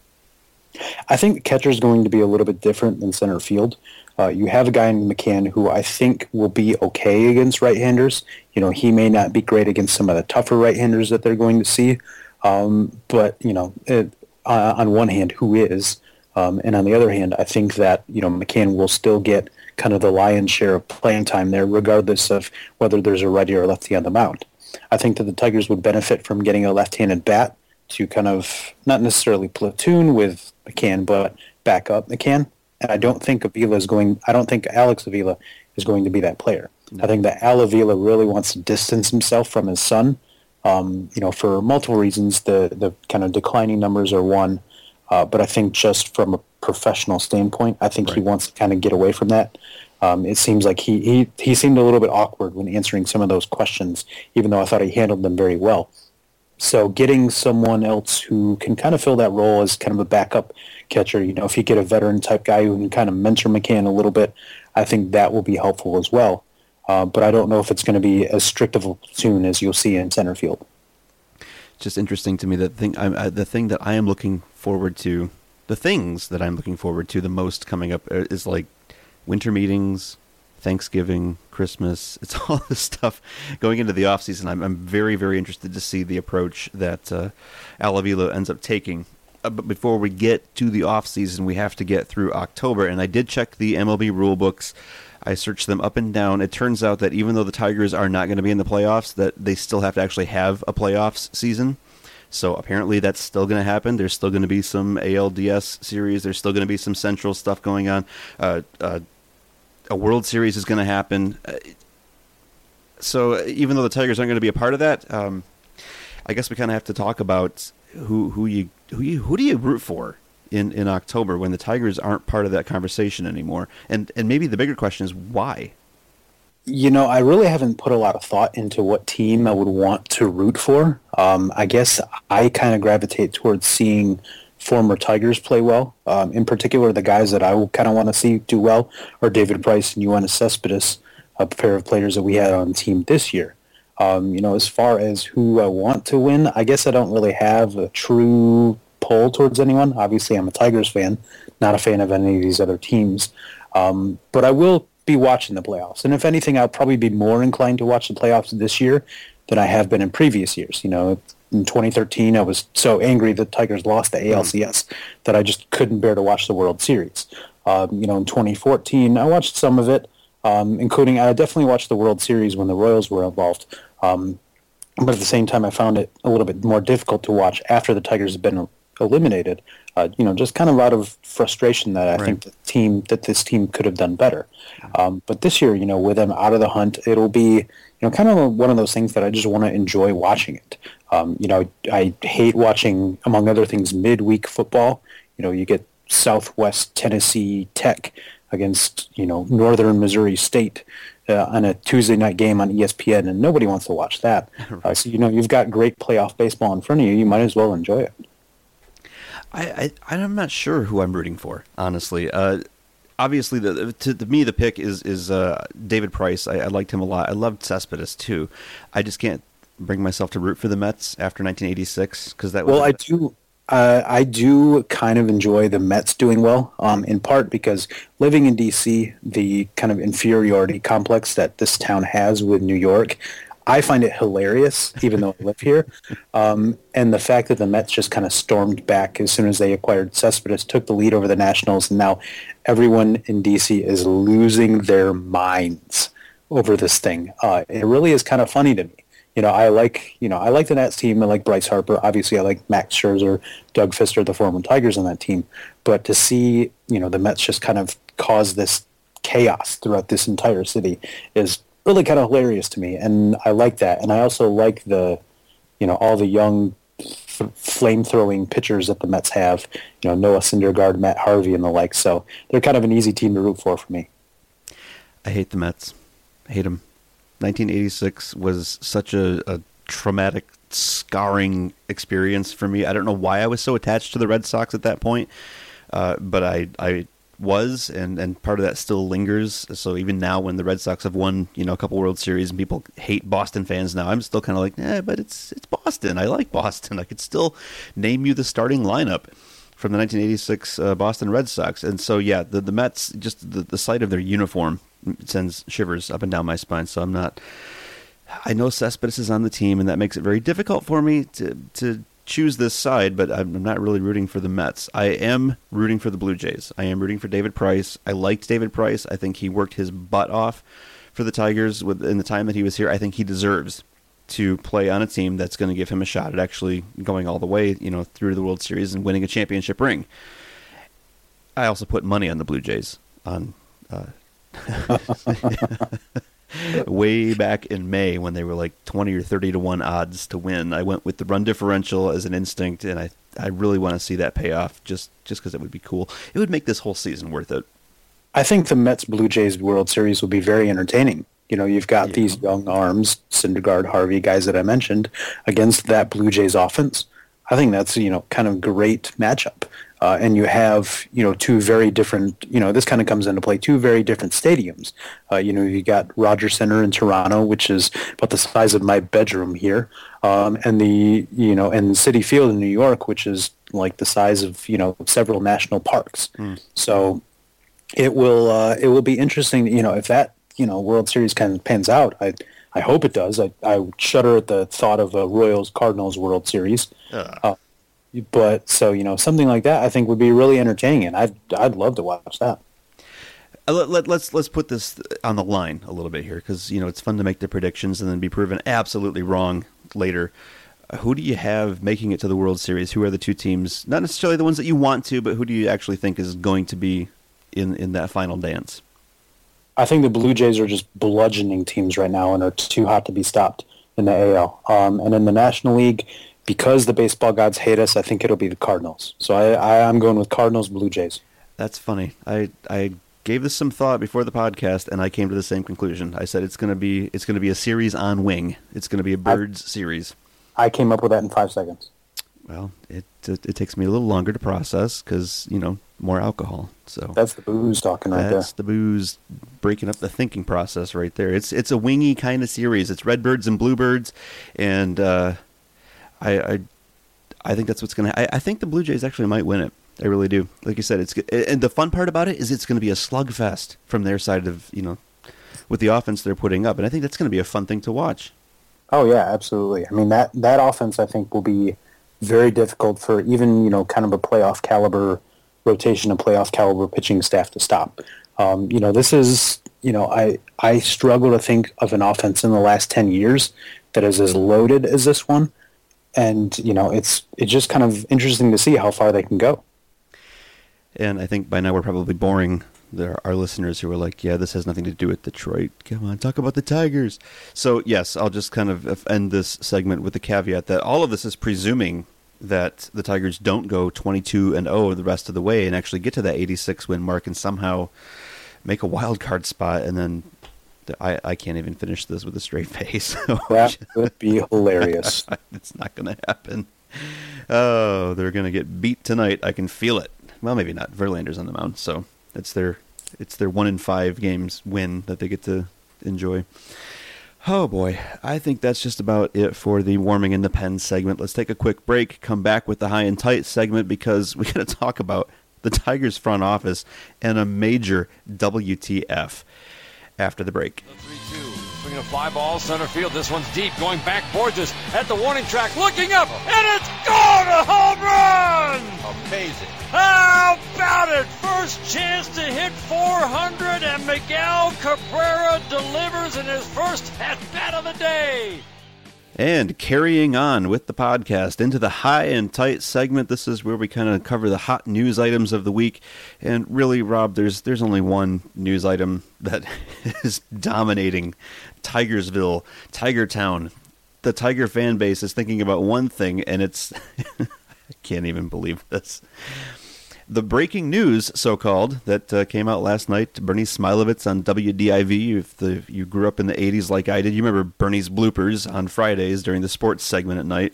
I think catcher is going to be a little bit different than center field. Uh, you have a guy in McCann who I think will be okay against right-handers. You know, he may not be great against some of the tougher right-handers that they're going to see, um, but you know, it, uh, on one hand, who is, um, and on the other hand, I think that you know McCann will still get kind of the lion's share of playing time there, regardless of whether there's a righty or lefty on the mound. I think that the Tigers would benefit from getting a left-handed bat to kind of not necessarily platoon with McCann, but back up McCann. And I don't think Avila is going. I don't think Alex Avila is going to be that player. No. I think that Al Avila really wants to distance himself from his son. Um, you know, for multiple reasons. The the kind of declining numbers are one. Uh, but I think just from a professional standpoint, I think right. he wants to kind of get away from that. Um, it seems like he, he, he seemed a little bit awkward when answering some of those questions, even though I thought he handled them very well. So getting someone else who can kind of fill that role as kind of a backup catcher, you know, if you get a veteran type guy who can kind of mentor McCann a little bit, I think that will be helpful as well. Uh, but I don't know if it's going to be as strict of a platoon as you'll see in center field just interesting to me that thing uh, the thing that I am looking forward to, the things that I'm looking forward to the most coming up uh, is like winter meetings, Thanksgiving, Christmas. It's <laughs> all this stuff going into the off season. I'm, I'm very very interested to see the approach that uh, Al Avila ends up taking. Uh, but before we get to the off season, we have to get through October, and I did check the MLB rule books. I searched them up and down. It turns out that even though the Tigers are not going to be in the playoffs, that they still have to actually have a playoffs season. So apparently that's still going to happen. There's still going to be some ALDS series. There's still going to be some Central stuff going on. Uh, uh, a World Series is going to happen. Uh, so even though the Tigers aren't going to be a part of that, um, I guess we kind of have to talk about who who you who you who do you root for in, in October when the Tigers aren't part of that conversation anymore, and and maybe the bigger question is why. You know, I really haven't put a lot of thought into what team I would want to root for. Um, I guess I kind of gravitate towards seeing former Tigers play well. Um, in particular, the guys that I kind of want to see do well are David Price and Yoenis Cespedes, a pair of players that we had on team this year. Um, you know, as far as who I want to win, I guess I don't really have a true pull towards anyone. Obviously, I'm a Tigers fan, not a fan of any of these other teams. Um, but I will be watching the playoffs. And if anything, I'll probably be more inclined to watch the playoffs this year than I have been in previous years. You know, in 2013, I was so angry that Tigers lost the ALCS that I just couldn't bear to watch the World Series. Um, you know, in 2014, I watched some of it, um, including I definitely watched the World Series when the Royals were involved. Um, but at the same time, I found it a little bit more difficult to watch after the Tigers had been eliminated. Uh, you know, just kind of out of frustration that I right. think the team that this team could have done better. Um, but this year, you know, with them out of the hunt, it'll be you know kind of one of those things that I just want to enjoy watching it. Um, you know, I hate watching, among other things, midweek football. You know, you get Southwest Tennessee Tech against you know Northern Missouri State uh, on a Tuesday night game on ESPN, and nobody wants to watch that. <laughs> Uh, so you know you've got great playoff baseball in front of you. You might as well enjoy it. I, I am not sure who I'm rooting for, honestly. Uh, obviously, the, to, to, me the pick is is uh, David Price. I, I, liked him a lot. I loved Cespedes too. I just can't bring myself to root for the Mets after 1986 because that. Was well, I do. Uh, I do kind of enjoy the Mets doing well, um, in part because living in D.C., the kind of inferiority complex that this town has with New York, I find it hilarious, even though I live here. Um, and the fact that the Mets just kind of stormed back as soon as they acquired Cespedes, took the lead over the Nationals, and now everyone in DC is losing their minds over this thing. Uh, it really is kind of funny to me. You know, I like you know I like the Nats team. I like Bryce Harper. Obviously, I like Max Scherzer, Doug Fister, the former Tigers on that team. But to see you know the Mets just kind of cause this chaos throughout this entire city is really kind of hilarious to me, and I like that. And I also like the, you know, all the young th- flame throwing pitchers that the Mets have. You know, Noah Syndergaard, Matt Harvey, and the like. So they're kind of an easy team to root for for me. I hate the Mets. I hate them. 1986 was such a, a traumatic, scarring experience for me. I don't know why I was so attached to the Red Sox at that point, uh, but I I was, and, and part of that still lingers. So even now, when the Red Sox have won, you know, a couple World Series, and people hate Boston fans now, I'm still kind of like, "Yeah, but it's it's Boston. I like Boston. I could still name you the starting lineup from the 1986 uh, Boston Red Sox. And so, yeah, the the Mets, just the the sight of their uniform sends shivers up and down my spine. So I'm not. I know Cespedes is on the team, and that makes it very difficult for me to to choose this side, but I'm not really rooting for the Mets. I am rooting for the Blue Jays. I am rooting for David Price. I liked David Price. I think he worked his butt off for the Tigers in the time that he was here. I think he deserves to play on a team that's going to give him a shot at actually going all the way, you know, through to the World Series and winning a championship ring. I also put money on the Blue Jays on uh, <laughs> <laughs> <laughs> way back in May when they were like 20 or 30 to 1 odds to win. I went with the run differential as an instinct, and I, I really want to see that pay off just just because it would be cool. It would make this whole season worth it. I think the Mets Blue Jays World Series will be very entertaining. You know, you've got yeah. these young arms, Syndergaard, Harvey, guys that I mentioned, against that Blue Jays offense. I think that's, you know, kind of great matchup. Uh, and you have you know two very different you know this kind of comes into play two very different stadiums. Uh, you know you got Rogers Center in Toronto which is about the size of my bedroom here um, and the you know and Citi Field in New York which is like the size of you know several national parks. Mm. so it will uh, it will be interesting you know if that you know World Series kind of pans out I I hope it does. I, I shudder at the thought of a Royals Cardinals World Series. Uh, but so you know something like that I think would be really entertaining, and I'd I'd love to watch that. Uh, let, let, let's let's put this on the line a little bit here because you know it's fun to make the predictions and then be proven absolutely wrong later. who do you have making it to the World Series? Who are the two teams? Not necessarily the ones that you want to, but who do you actually think is going to be in in that final dance? I think the Blue Jays are just bludgeoning teams right now and are too hot to be stopped in the AL. Um, and in the National League, because the baseball gods hate us, I think it'll be the Cardinals. So I, I, I'm going with Cardinals, Blue Jays. That's funny. I I gave this some thought before the podcast, and I came to the same conclusion. I said it's going to be it's going to be a series on wing. It's going to be a birds I, series. I came up with that in five seconds. Well, it it, it takes me a little longer to process because you know more alcohol. So that's the booze talking right that's there. That's the booze breaking up the thinking process right there. It's it's a wingy kind of series. It's redbirds and bluebirds, and uh, I, I I think that's what's gonna. I, I think the Blue Jays actually might win it. I really do. Like you said, it's and the fun part about it is it's going to be a slugfest from their side of you know, with the offense they're putting up, and I think that's going to be a fun thing to watch. Oh yeah, absolutely. I mean that that offense I think will be very difficult for even you know kind of a playoff caliber rotation and playoff caliber pitching staff to stop. Um, you know this is you know I I struggle to think of an offense in the last ten years that is as loaded as this one, and you know it's it's just kind of interesting to see how far they can go. And I think by now we're probably boring there our listeners who are like, yeah, this has nothing to do with Detroit. Come on, talk about the Tigers. So, yes, I'll just kind of end this segment with the caveat that all of this is presuming that the Tigers don't go 22 and 0 the rest of the way and actually get to that 86 win mark and somehow make a wild card spot and then I, I can't even finish this with a straight <laughs> face. that would be hilarious. <laughs> it's not going to happen. Oh, they're going to get beat tonight. I can feel it. Well, maybe not. Verlander's on the mound, so it's their it's their one in five games win that they get to enjoy. Oh boy, I think that's just about it for the warming in the pen segment. Let's take a quick break, come back with the high and tight segment because we <laughs> got to talk about the Tigers front office and a major WTF after the break. Swinging a fly ball center field. This one's deep, going back Borges at the warning track, looking up, and it's gone! A home run! Amazing. How about it? First chance to hit 400, and Miguel Cabrera delivers in his first at bat of the day. And carrying on with the podcast into the high and tight segment, this is where we kind of cover the hot news items of the week. And really, Rob, there's there's only one news item that <laughs> is dominating Tigersville, Tiger Town. The Tiger fan base is thinking about one thing, and it's <laughs> I can't even believe this the breaking news, so called, that uh, came out last night. Bernie Smilovitz on WDIV. If the, you grew up in the 80s like I did, you remember Bernie's bloopers on Fridays during the sports segment at night.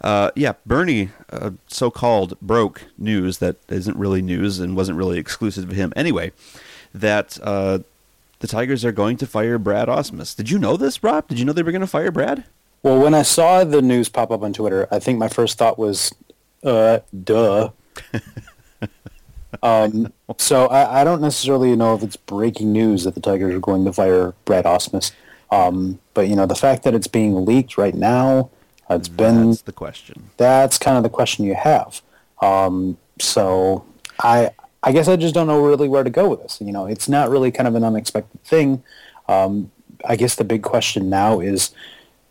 Uh, yeah, Bernie uh, so called broke news that isn't really news and wasn't really exclusive to him anyway. That uh, the Tigers are going to fire Brad Ausmus. Did you know this, Rob? Did you know they were going to fire Brad? Well, when I saw the news pop up on Twitter, I think my first thought was, uh, duh. <laughs> um, so I, I, don't necessarily know if it's breaking news that the Tigers are going to fire Brad Ausmus. Um, but you know, the fact that it's being leaked right now, it's been that's the question. That's kind of the question you have. Um, so I I guess I just don't know really where to go with this. You know, it's not really kind of an unexpected thing. Um, I guess the big question now is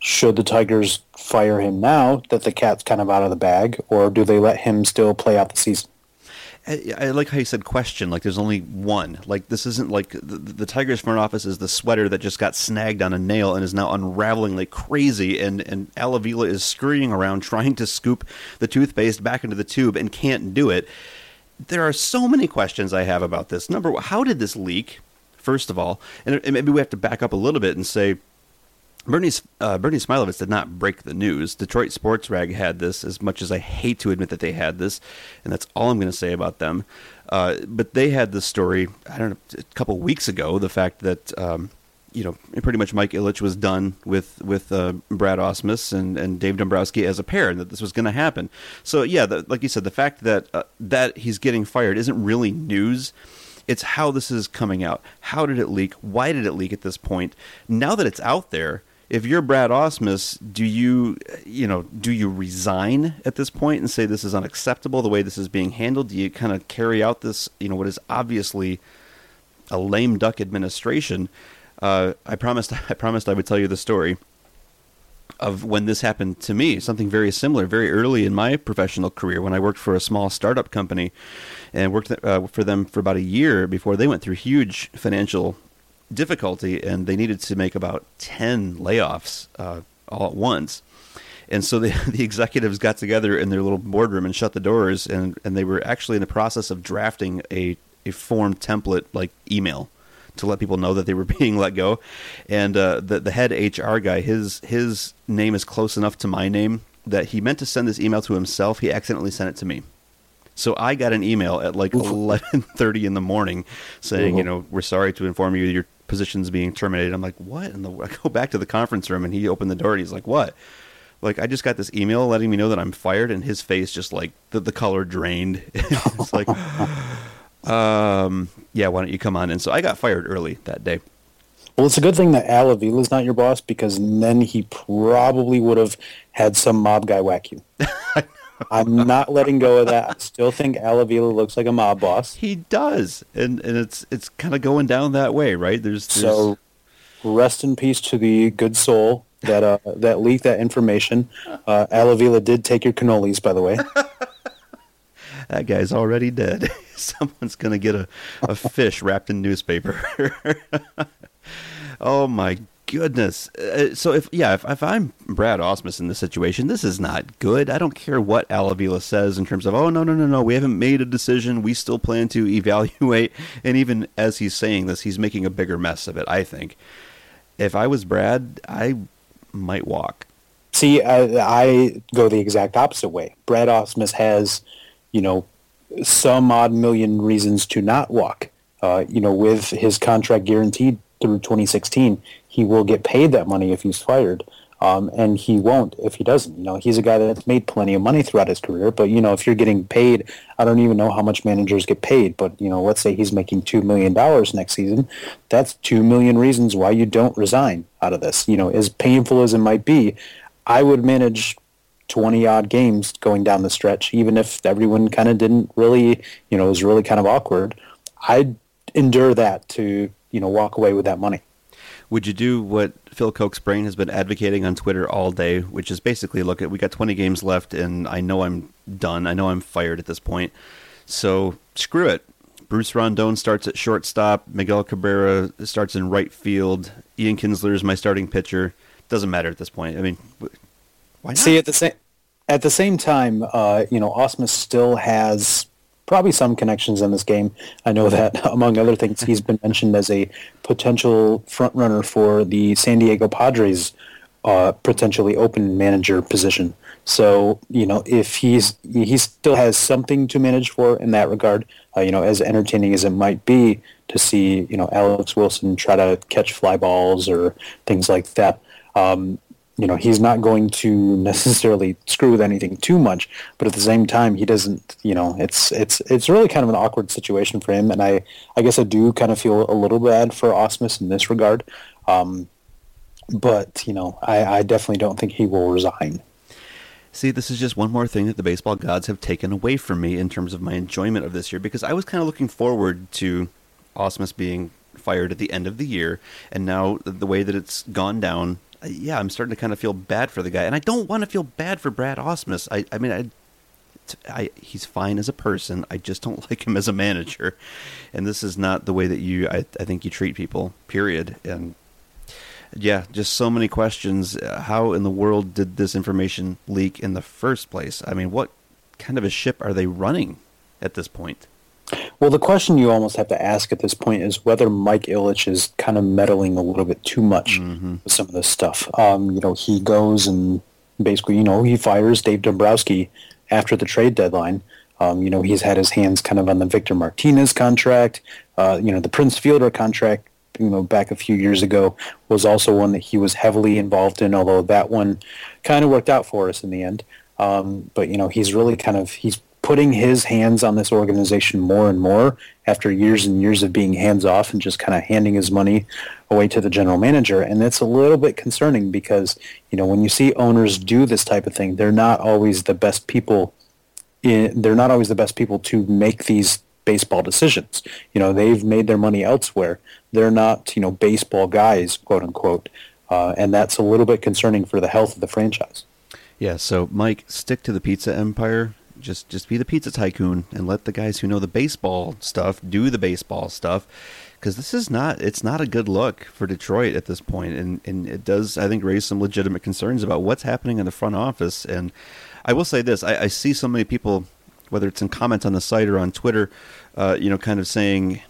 should the Tigers fire him now that the cat's kind of out of the bag, or do they let him still play out the season? I, I, like how you said question. Like there's only one. Like this isn't like the, the, Tigers front office is the sweater that just got snagged on a nail and is now unraveling like crazy. And and Al Avila is scurrying around trying to scoop the toothpaste back into the tube and can't do it. There are so many questions I have about this. Number one, how did this leak? First of all, and maybe we have to back up a little bit and say Bernie, uh, Bernie Smilovitz did not break the news. Detroit Sports Rag had this, as much as I hate to admit that they had this, and that's all I'm going to say about them. Uh, but they had this story, I don't know, a couple weeks ago, the fact that, um, you know, pretty much Mike Ilitch was done with, with uh, Brad Ausmus and, and Dave Dombrowski as a pair, and that this was going to happen. So, yeah, the, like you said, the fact that, uh, that he's getting fired isn't really news it's how this is coming out. How did it leak? Why did it leak at this point? Now that it's out there, if you're Brad Ausmus, do you, you know, do you resign at this point and say this is unacceptable the way this is being handled? Do you kind of carry out this, you know, what is obviously a lame duck administration? Uh, I promised, <laughs> I promised I would tell you the story. of when this happened to me. Something very similar, very early in my professional career when I worked for a small startup company and worked uh, for them for about a year before they went through huge financial difficulty and they needed to make about 10 layoffs uh, all at once. And so the, <laughs> the executives got together in their little boardroom and shut the doors, and, and they were actually in the process of drafting a, a form template like email to let people know that they were <laughs> being let go. And uh, the the head HR guy, his his name is close enough to my name that he meant to send this email to himself. He accidentally sent it to me. So I got an email at like eleven thirty in the morning saying, you know, we're sorry to inform you your position's being terminated. I'm like, what? And <laughs> I go back to the conference room and he opened the door and he's like, what? Like I just got this email letting me know that I'm fired, and his face just like the, the color drained. <laughs> it's like, <laughs> um, yeah, why don't you come on? And so I got fired early that day. Well, it's a good thing that Al Avila's not your boss because then he probably would have had some mob guy whack you. I'm not letting go of that. I still think Al Avila looks like a mob boss. He does, and and it's it's kind of going down that way, right? There's, there's... so rest in peace to the good soul that uh, that leaked that information. Uh, Al Avila did take your cannolis, by the way. <laughs> that guy's already dead. <laughs> Someone's gonna get a, a fish wrapped in newspaper. <laughs> oh my goodness. Uh, so if yeah, if, if I'm Brad Ausmus in this situation, this is not good. I don't care what Al Avila says in terms of oh no no no no, we haven't made a decision. We still plan to <laughs> evaluate. And even as he's saying this, he's making a bigger mess of it. I think. If I was Brad, I might walk. See, I, I go the exact opposite way. Brad Ausmus has, you know, some odd million reasons to not walk. Uh, you know, with his contract guaranteed through 2016, he will get paid that money if he's fired. Um, and he won't if he doesn't. You know, he's a guy that's made plenty of money throughout his career. But you know, if you're getting paid, I don't even know how much managers get paid. But you know, let's say he's making two million dollars next season. That's two million reasons why you don't resign out of this. You know, as painful as it might be, I would manage 20 odd games going down the stretch, even if everyone kind of didn't really, you know, it was really kind of awkward. I'd endure that to, you know, walk away with that money. Would you do what Phil Coke's Brain has been advocating on Twitter all day, which is basically look at we got 20 games left and I know I'm done. I know I'm fired at this point. So screw it. Bruce Rondon starts at shortstop. Miguel Cabrera starts in right field. Ian Kinsler is my starting pitcher. Doesn't matter at this point. I mean, why not? See, at the same at the same time, uh, you know, Ausmus still has probably some connections in this game. I know that, <laughs> among other things, he's been mentioned as a potential front runner for the San Diego Padres uh, potentially open manager position. So you know, if he's he still has something to manage for in that regard, uh, you know, as entertaining as it might be to see you know Alex Wilson try to catch fly balls or things like that. Um, you know he's not going to necessarily screw with anything too much but at the same time he doesn't you know it's it's it's really kind of an awkward situation for him. And i i guess i do kind of feel a little bad for ausmus in this regard. Um, but you know I, I definitely don't think he will resign. See, this is just one more thing that the baseball gods have taken away from me in terms of my enjoyment of this year because I was kind of looking forward to Ausmus being fired at the end of the year, and now the way that it's gone down yeah, I'm starting to kind of feel bad for the guy, and I don't want to feel bad for Brad Ausmus. I, I mean, I, I, he's fine as a person. I just don't <laughs> like him as a manager, and this is not the way that you, I, I think you treat people. Period. And yeah, just so many questions. How in the world did this information leak in the first place? I mean, what kind of a ship are they running at this point? Well, the question you almost have to ask at this point is whether Mike Ilitch is kind of meddling a little bit too much mm-hmm. with some of this stuff. Um, you know, he goes and basically, you know, he fires Dave Dombrowski after the trade deadline. Um, you know, he's had his hands kind of on the Victor Martinez contract. Uh, you know, the Prince Fielder contract, you know, back a few years ago was also one that he was heavily involved in, although that one kind of worked out for us in the end. Um, but, you know, he's really kind of, he's putting his hands on this organization more and more after years and years of being hands off and just kind of handing his money away to the general manager. And it's a little bit concerning because, you know, when you see owners do this type of thing, they're not always the best people. In, they're not always the best people to make these baseball decisions. You know, they've made their money elsewhere. They're not, you know, baseball guys, quote unquote. uh, and that's a little bit concerning for the health of the franchise. Yeah. So, Mike, stick to the pizza empire. Just, just be the pizza tycoon and let the guys who know the baseball stuff do the baseball stuff. Because this is not, it's not a good look for Detroit at this point, and and it does, I think, raise some legitimate concerns about what's happening in the front office. And I will say this: I, I see so many people, whether it's in comments on the site or on Twitter, uh, you know, kind of saying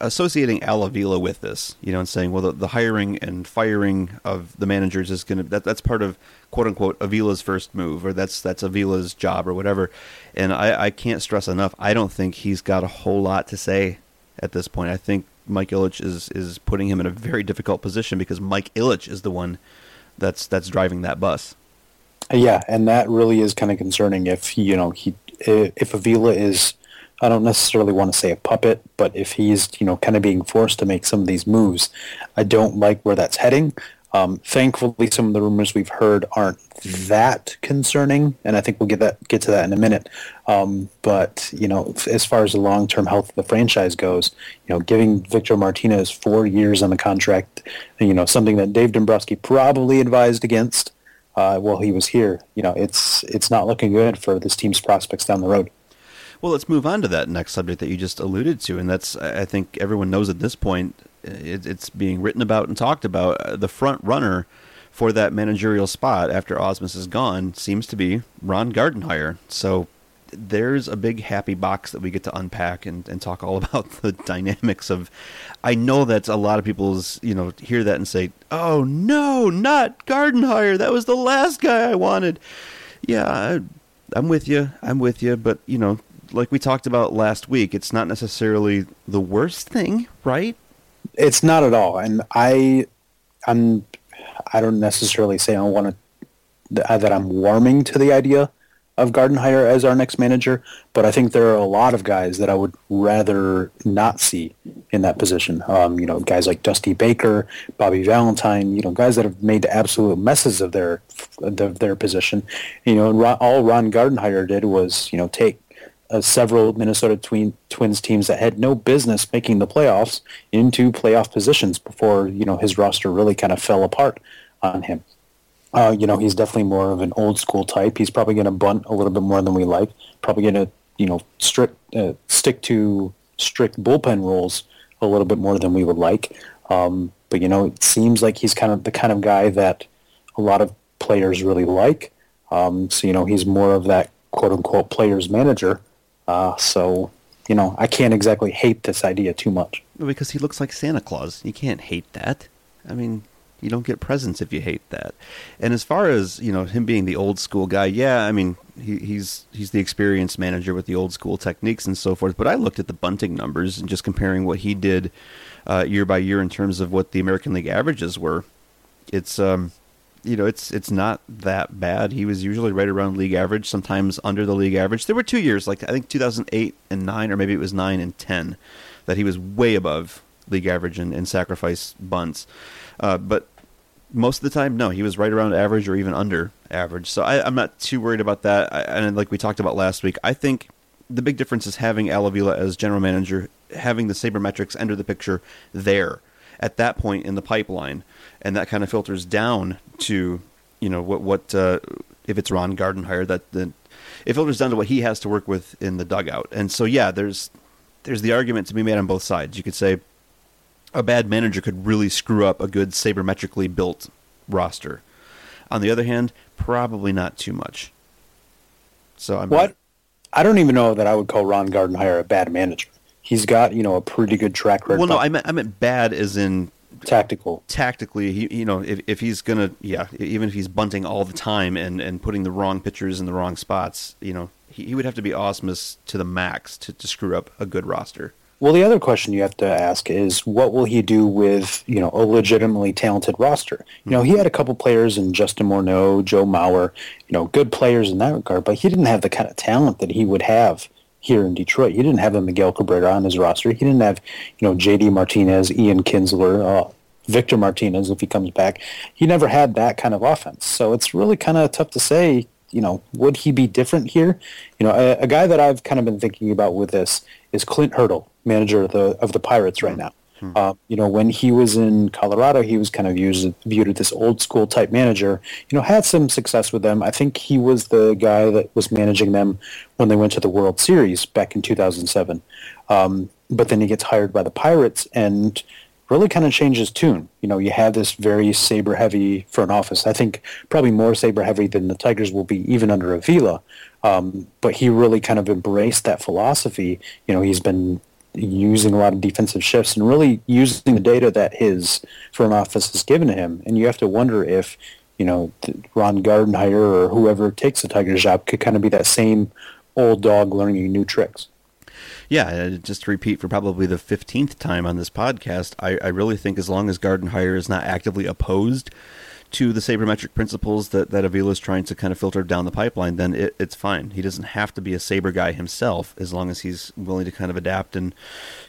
associating Al Avila with this, you know, and saying, well, the, the hiring and firing of the managers is going to that that's part of quote unquote Avila's first move, or that's that's Avila's job, or whatever. And I, I can't stress enough. I don't think he's got a whole lot to say at this point. I think Mike Ilitch is is putting him in a very difficult position because Mike Ilitch is the one that's that's driving that bus. Yeah, and that really is kind of concerning. If you know he if Avila is I don't necessarily want to say a puppet, but if he's you know kind of being forced to make some of these moves, I don't like where that's heading. Um, thankfully, some of the rumors we've heard aren't that concerning, and I think we'll get that get to that in a minute. Um, but you know, as far as the long term health of the franchise goes, you know, giving Victor Martinez four years on the contract, you know, something that Dave Dombrowski probably advised against uh, while he was here. You know, it's it's not looking good for this team's prospects down the road. Well, let's move on to that next subject that you just alluded to, and that's I think everyone knows at this point it, it's being written about and talked about. Uh, the front runner for that managerial spot after Ausmus is gone seems to be Ron Gardenhire. So there's a big happy box that we get to unpack and, and talk all <laughs> about the dynamics of. I know that a lot of people's you know hear that and say, "Oh no, not Gardenhire! That was the last guy I wanted." Yeah, I, I'm with you. I'm with you, but you know, like we talked about last week, it's not necessarily the worst thing, right? It's not at all, and I, I'm, I don't necessarily say I want to that I'm warming to the idea of Gardenhire as our next manager, but I think there are a lot of guys that I would rather not see in that position. Um, you know, guys like Dusty Baker, Bobby Valentine, you know, guys that have made absolute messes of their of their position. You know, all Ron Gardenhire did was you know take several Minnesota twin, Twins teams that had no business making the playoffs into playoff positions before you know his roster really kind of fell apart on him. Uh, you know, he's definitely more of an old school type. He's probably going to bunt a little bit more than we like. Probably going to you know strict uh, stick to strict bullpen rules a little bit more than we would like. Um, but you know, it seems like he's kind of the kind of guy that a lot of players really like. Um, so you know, he's more of that quote unquote players manager uh, so, you know, I can't exactly hate this idea too much. Because he looks like Santa Claus. You can't hate that. I mean, you don't get presents if you hate that. And as far as you know, him being the old school guy, yeah, I mean, he, he's he's the experienced manager with the old school techniques and so forth. But I looked at the bunting numbers and just comparing what he did uh, year by year in terms of what the American League averages were. It's um, you know, it's it's not that bad. He was usually right around league average, sometimes under the league average. There were two years, like I think 2008 and nine, or maybe it was nine and ten, that he was way above league average in, sacrifice bunts. Uh, but most of the time, no, he was right around average or even under average. So I, am not too worried about that. I, and like we talked about last week, I think the big difference is having Al Avila as general manager, having the sabermetrics enter the picture there at that point in the pipeline and that kind of filters down to you know what what uh, if it's Ron Gardenhire that then it filters down to what he has to work with in the dugout. And so yeah, there's there's the argument to be made on both sides. You could say a bad manager could really screw up a good sabermetrically built roster. On the other hand, probably not too much. So I'm what I don't even know that I would call Ron Gardenhire a bad manager. He's got you know a pretty good track record. Well, no, I meant I meant bad as in tactical. Tactically, he, you know, if, if he's gonna, yeah, even if he's bunting all the time and, and putting the wrong pitchers in the wrong spots, you know, he, he would have to be Ausmus to the max to, to screw up a good roster. Well, the other question you have to ask is what will he do with you know a legitimately talented roster? You know, he had a couple players in Justin Morneau, Joe Mauer, you know, good players in that regard, but he didn't have the kind of talent that he would have here in Detroit. He didn't have a Miguel Cabrera on his roster. He didn't have, you know, J.D. Martinez, Ian Kinsler, uh, Victor Martinez if he comes back. He never had that kind of offense. So it's really kind of tough to say, you know, would he be different here? You know, a, a, guy that I've kind of been thinking about with this is Clint Hurdle, manager of the of the Pirates right now. Uh, you know, when he was in Colorado, he was kind of used, viewed as this old school type manager. You know, had some success with them. I think he was the guy that was managing them when they went to the World Series back in 2007. Um, but then he gets hired by the Pirates and really kind of changes tune. You know, you have this very saber heavy front office. I think probably more saber heavy than the Tigers will be even under Avila. Um, but he really kind of embraced that philosophy. You know, he's been using a lot of defensive shifts and really using the data that his firm office has given to him. And you have to wonder if, you know, Ron Gardenhire or whoever takes the Tigers job could kind of be that same old dog learning new tricks. Yeah, uh, just to repeat for probably the 15th time on this podcast, I, I really think as long as Gardenhire is not actively opposed to the sabermetric principles that, that Avila is trying to kind of filter down the pipeline, then it, it's fine. He doesn't have to be a saber guy himself as long as he's willing to kind of adapt and,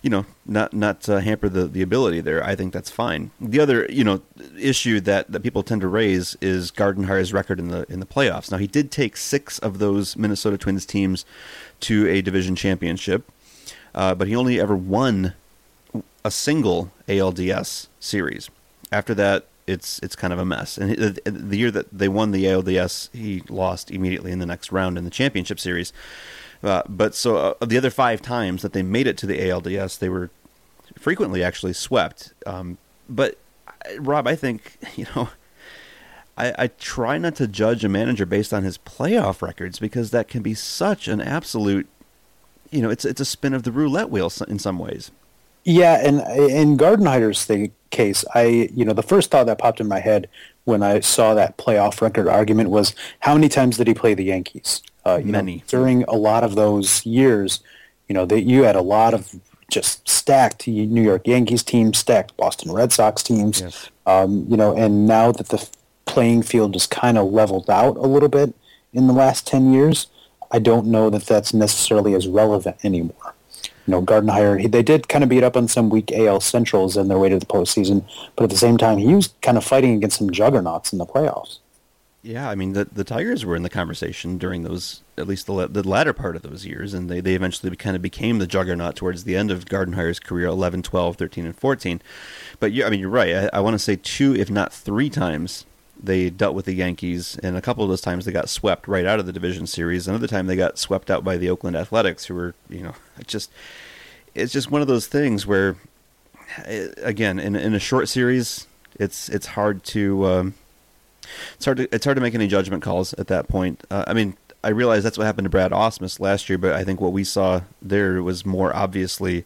you know, not not uh, hamper the, the ability there. I think that's fine. The other, you know, issue that, that people tend to raise is Gardenhire's record in the in the playoffs. Now he did take six of those Minnesota Twins teams to a division championship uh, but he only ever won a single ALDS series. After that, it's it's kind of a mess. And the, the year that they won the ALDS, he lost immediately in the next round in the championship series. Uh, but so uh, the other five times that they made it to the ALDS, they were frequently actually swept. Um, but Rob, I think <laughs> you know. I, I try not to judge a manager based on his playoff records because that can be such an absolute you know, it's it's a spin of the roulette wheel in some ways. Yeah, and in Gardenhire's thing, case, I you know the first thought that popped in my head when I saw that playoff record argument was how many times did he play the Yankees? Uh, Many know, during a lot of those years. You know that you had a lot of just stacked New York Yankees teams, stacked Boston Red Sox teams. Yes. Um, you know, and now that the playing field is kind of leveled out a little bit in the last ten years, I don't know that that's necessarily as relevant anymore. You know, Gardenhire, they did kind of beat up on some weak AL Centrals in their way to the postseason, but at the same time, he was kind of fighting against some juggernauts in the playoffs. Yeah, I mean, the the Tigers were in the conversation during those, at least the, the latter part of those years, and they, they eventually kind of became the juggernaut towards the end of Gardenhire's career 11, 12, 13, and 14. But, yeah, I mean, you're right. I, I want to say two, if not three times they dealt with the Yankees, and a couple of those times they got swept right out of the division series. Another time they got swept out by the Oakland Athletics, who were, you know, <laughs> just it's just one of those things where, eh, again, in in a short series, it's it's hard to um, it's hard to it's hard to make any judgment calls at that point. Uh, I mean, I realize that's what happened to Brad Ausmus last year, but I think what we saw there was more obviously,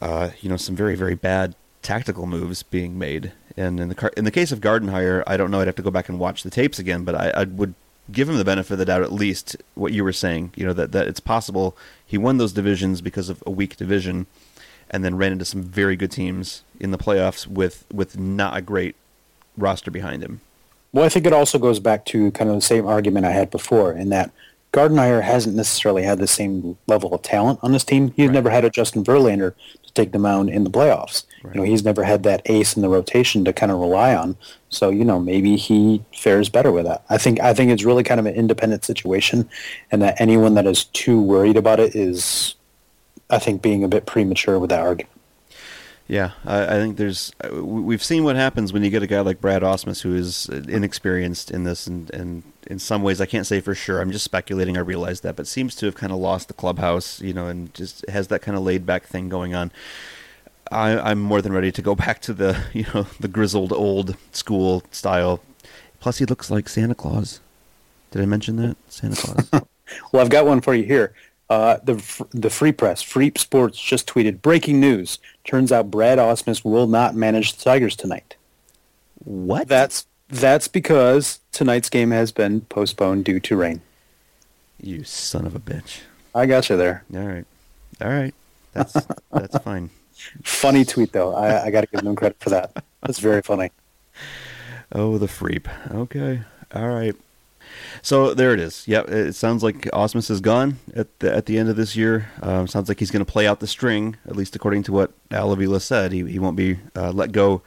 uh, you know, some very very bad tactical moves being made and in the car- in the case of Gardenhire, I don't know. I'd have to go back and watch the tapes again, but I, I would give him the benefit of the doubt at least what you were saying. You know that that it's possible he won those divisions because of a weak division, and then ran into some very good teams in the playoffs with with not a great roster behind him. Well, I think it also goes back to kind of the same argument I had before in that Gardenhire hasn't necessarily had the same level of talent on his team. He's right. never had a Justin Verlander take the mound in the playoffs. Right. You know, he's never had that ace in the rotation to kind of rely on. So, you know, maybe he fares better with that. I think I think it's really kind of an independent situation and that anyone that is too worried about it is I think being a bit premature with that argument. Yeah, I, I, think there's. Uh, we've seen what happens when you get a guy like Brad Ausmus who is inexperienced in this, and, and in some ways, I can't say for sure. I'm just speculating. I realize that, but seems to have kind of lost the clubhouse, you know, and just has that kind of laid back thing going on. I, am more than ready to go <laughs> back to the, you know, the grizzled old school style. Plus, he looks like Santa Claus. Did I mention that Santa Claus? <laughs> well, I've got one for you here. Uh, the the Free Press, Free Sports just tweeted breaking news. Turns out Brad Ausmus will not manage the Tigers tonight. What? That's that's because tonight's game has been postponed due to rain. You son of a bitch. I got you there. All right. All right. That's <laughs> that's fine. Funny tweet though. I, I got to give them credit for that. That's very funny. <laughs> Oh, the freep. Okay. All right. So there it is. Yep, it sounds like Ausmus is gone at the at the end of this year. Um, sounds like he's going to play out the string, at least according to what Al Avila said. He he won't be uh, let go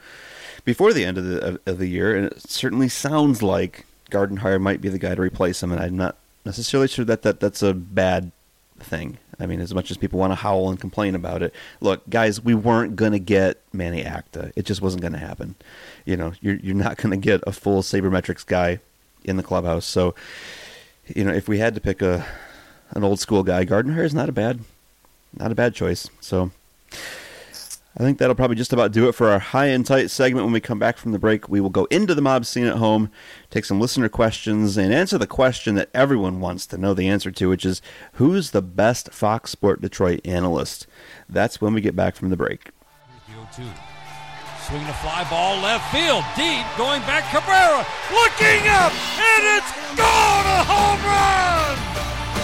before the end of the of, of, the year, and it certainly sounds like Gardenhire might be the guy to replace him. And I'm not necessarily sure that, that that's a bad thing. I mean, as much as people want to howl and complain about it, look, guys, we weren't going to get Manny Acta. It just wasn't going to happen. You know, you're you're not going to get a full sabermetrics guy in the clubhouse. So, you know, if we had to pick a an old school guy, Gardenhire is not a bad not a bad choice. So, I think that'll probably just about do it for our high and tight segment. When we come back from the break, we will go into the mob scene at home, take some listener questions, and answer the question that everyone wants to know the answer to, which is who's the best Fox Sport Detroit analyst? That's when we get back from the break. Swinging a fly ball left field, deep, going back Cabrera, looking up, and it's gone! A home run!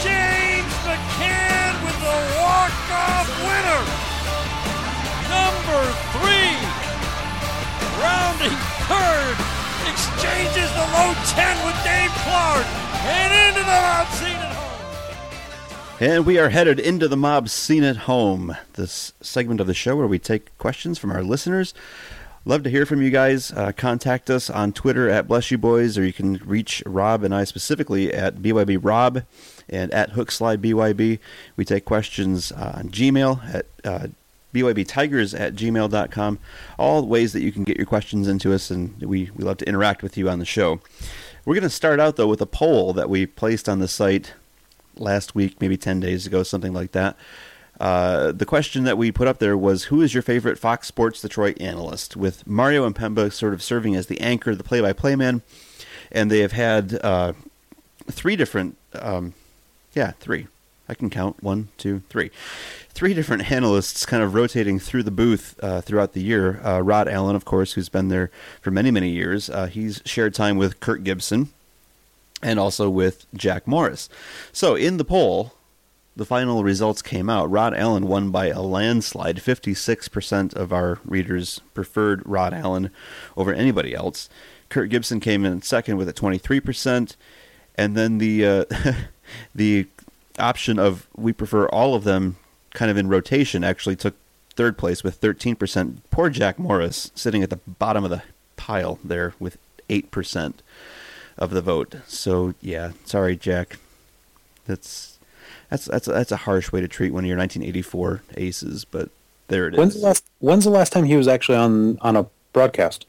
James McCann with the walk-off winner! number three. Rounding third. Exchanges the low 10 with Dave Clark. And into the mob scene at home. And we are headed into the mob scene at home. This segment of the show where we take questions from our listeners. Love to hear from you guys. Uh, contact us on Twitter at Bless You Boys, or you can reach Rob and I specifically at BYB Rob and at Hookslide BYB. We take questions uh, on Gmail at uh, bybtigers at gmail.com. All ways that you can get your questions into us, and we, we love to interact with you on the show. We're going to start out, though, with a poll that we placed on the site last week, maybe 10 days ago, something like that. Uh, the question that we put up there was Who is your favorite Fox Sports Detroit analyst? With Mario Impemba sort of serving as the anchor, the play by play man. And they have had uh, three different, um, yeah, three. I can count one, two, three three different analysts kind of rotating through the booth uh, throughout the year. Uh, Rod Allen, of course, who's been there for many, many years. Uh, he's shared time with Kirk Gibson and also with Jack Morris. So in the poll, the final results came out. Rod Allen won by a landslide. 56% of our readers preferred Rod Allen over anybody else. Kirk Gibson came in second with a 23%. And then the uh, <laughs> the option of we prefer all of them kind of in rotation, actually took third place with 13%. Poor Jack Morris sitting at the bottom of the pile there with 8% of the vote. So, yeah, sorry, Jack. That's that's that's that's a harsh way to treat one of your 1984 aces, but there it when's is. The last, when's the last time he was actually on on a broadcast?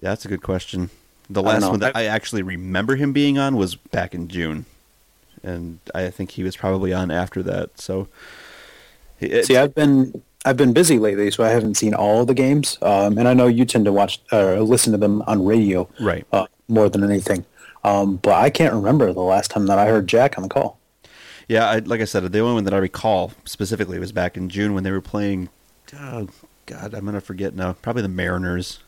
Yeah, that's a good question. The last one that I actually remember him being on was back in June, and I think he was probably on after that. So See, I've been I've been busy lately, so I haven't seen all the games. Um, and I know you tend to watch or uh, listen to them on radio, right? Uh, more than anything. Um, but I can't remember the last time that I heard Jack on the call. Yeah, I, like I said, the only one that I recall specifically was back in June when they were playing. Oh God, I'm gonna forget now. Probably the Mariners,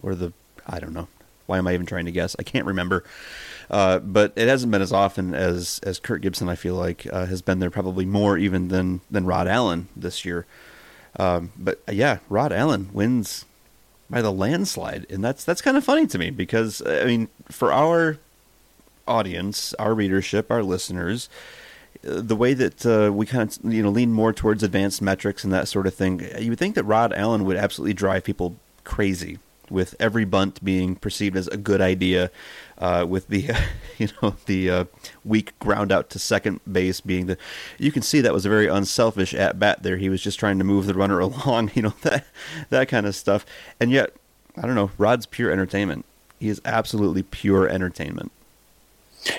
or the I don't know. Why am I even trying to guess? I can't remember. Uh, but it hasn't been as often as as Kirk Gibson. I feel like uh, has been there probably more even than than Rod Allen this year. Um, but uh, yeah, Rod Allen wins by the landslide, and that's that's kind of funny to me because I mean, for our audience, our readership, our listeners, uh, the way that uh, we kind of you know lean more towards advanced metrics and that sort of thing, you would think that Rod Allen would absolutely drive people crazy with every bunt being perceived as a good idea, uh, with the <laughs> you know the uh, weak ground out to second base being the you can see that was a very unselfish at bat there. He was just trying to move the runner <laughs> along, you know that that kind of stuff. And yet, I don't know, Rod's pure entertainment. He is absolutely pure entertainment.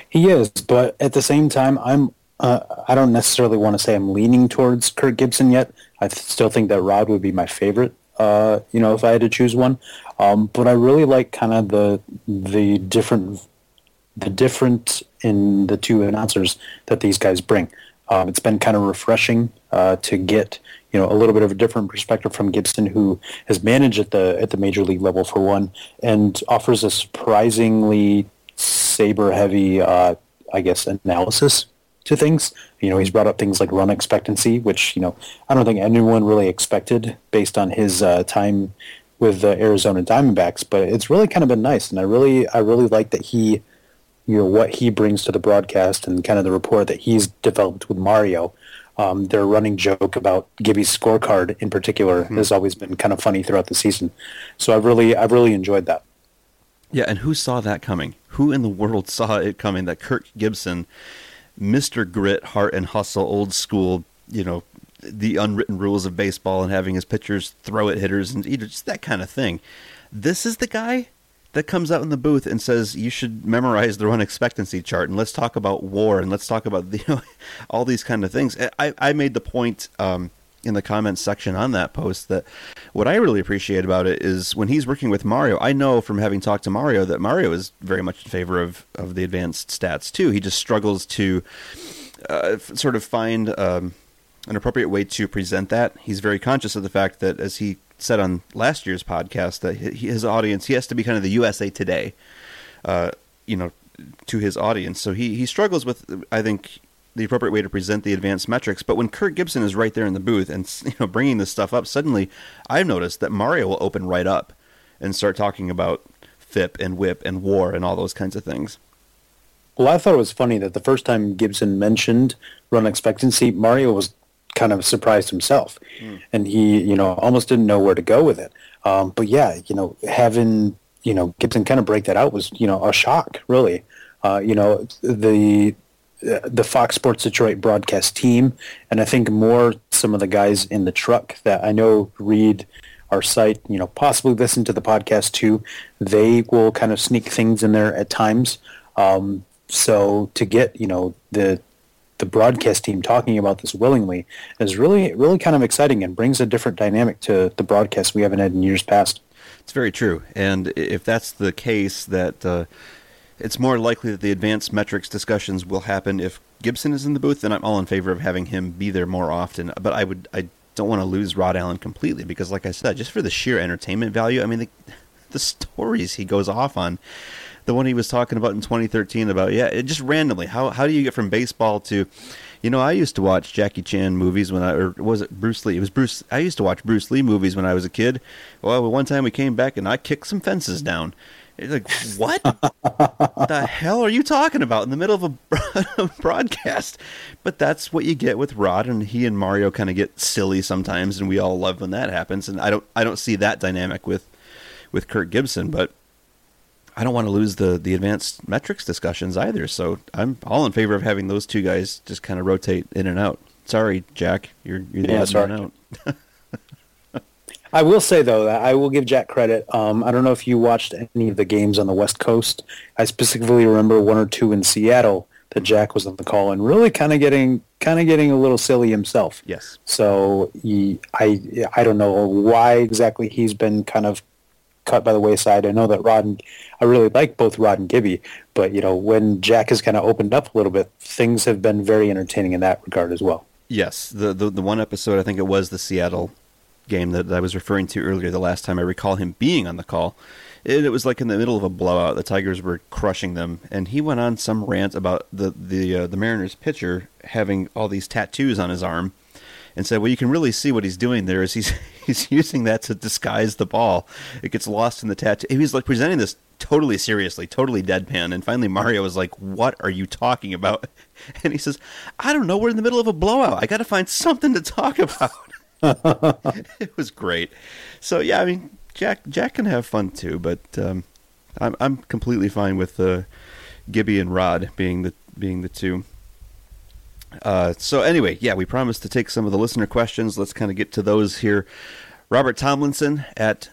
He is, but at the same time, I'm uh, I don't necessarily want to say I'm leaning towards Kirk Gibson yet. I still think that Rod would be my favorite. Uh, you know, if I had to choose one, um, but I really like kind of the the different the different in the two announcers that these guys bring. Um, it's been kind of refreshing uh, to get you know a little bit of a different perspective from Gibson, who has managed at the at the major league level for one, and offers a surprisingly saber heavy, uh, I guess, analysis to things. You know, he's brought up things like run expectancy, which you know I don't think anyone really expected based on his uh, time with the Arizona Diamondbacks, but it's really kind of been nice, and I really I really like that he, you know, what he brings to the broadcast and kind of the rapport that he's developed with Mario. Um, their running joke about Gibby's scorecard in particular mm-hmm. has always been kind of funny throughout the season. So I've really I've really enjoyed that. Yeah, and who saw that coming? Who in the world <laughs> saw it coming that Kirk Gibson Mr. Grit, Heart, and Hustle, old school, you know, the unwritten rules of baseball and having his pitchers throw at hitters and just that kind of thing. This is the guy that comes out in the booth and says you should memorize the run expectancy chart and let's talk about war and let's talk about the, <laughs> you know, all these kind of things. I, I made the point um, in the comments section on that post that what I really appreciate about it is when he's working with Mario. I know from having talked to Mario that Mario is very much in favor of of the advanced stats too. He just struggles to uh, sort of find um, an appropriate way to present that. He's very conscious of the fact that, as he said on last year's podcast, that his audience he has to be kind of the USA Today, uh, you know, to his audience. So he he struggles with I think the appropriate way to present the advanced metrics. But when Kirk Gibson is right there in the booth and <laughs> you know bringing this stuff up, suddenly I've noticed that Mario will open right up and start talking about FIP and WHIP and WAR and all those kinds of things. Well, I thought it was funny that the first time Gibson mentioned run expectancy, Mario was kind of surprised himself, mm. and he you know almost didn't know where to go with it. Um, but yeah, you know having you know Gibson kind of break that out was you know a shock, really. Uh, you know the the Fox Sports Detroit broadcast team, and I think more some of the guys in the truck that I know read our site, you know, possibly listen to the podcast too. They will kind of sneak things in there at times. Um, so to get you know the the broadcast team talking about this willingly is really really kind of exciting and brings a different dynamic to the broadcast we haven't had in years past. It's very true, and if that's the case, that uh, it's more likely that the advanced metrics discussions will happen if Gibson is in the booth, then I'm all in favor of having him be there more often. But I would I don't want to lose Rod Allen completely because, like I said, just for the sheer entertainment value, I mean the, the stories he goes off on. The one he was talking about in 2013 about yeah, it just randomly. How how do you get from baseball to you know, I used to watch Jackie Chan movies when I, or was it Bruce Lee? It was Bruce. I used to watch Bruce Lee movies when I was a kid. Well, one time we came back and I kicked some fences down. It's like, what <laughs> the hell are you talking about in the middle of a <laughs> broadcast? But that's what you get with Rod, and he and Mario kind of get silly sometimes, and we all love when that happens. And I don't, I don't see that dynamic with, with Kirk Gibson, but I don't want to lose the the advanced metrics discussions either. So I'm all in favor of having those two guys just kind of rotate in and out. Sorry, Jack, you're you're the yeah, man out. <laughs> I will say though that I will give Jack credit. Um, I don't know if you watched any of the games on the West Coast. I specifically remember one or two in Seattle that Jack was on the call and really kind of getting kind of getting a little silly himself. Yes. So he, I I don't know why exactly he's been kind of cut by the wayside. I know that Rod and I really like both Rod and Gibby, but you know when Jack has kind of opened up a little bit, things have been very entertaining in that regard as well. Yes, the the, the one episode I think it was the Seattle game that I was referring to earlier, the last time I recall him being on the call. It, it was like in the middle of a blowout. The Tigers were crushing them, and he went on some rant about the the uh, the Mariners pitcher having all these tattoos on his arm, and said, "Well, you can really see what he's doing there is he's <laughs> he's using that to disguise the ball. It gets lost in the tattoo." He was like presenting this totally seriously, totally deadpan. And finally, Mario was like, "What are you talking about?" <laughs> And he says, "I don't know. We're in the middle of a blowout. I got to find something to talk about." <laughs> it was great. So yeah, I mean, Jack Jack can have fun too, but um, I'm I'm completely fine with uh, Gibby and Rod being the being the two. Uh, so anyway, yeah, we promised to take some of the listener questions. Let's kind of get to those here. Robert Tomlinson at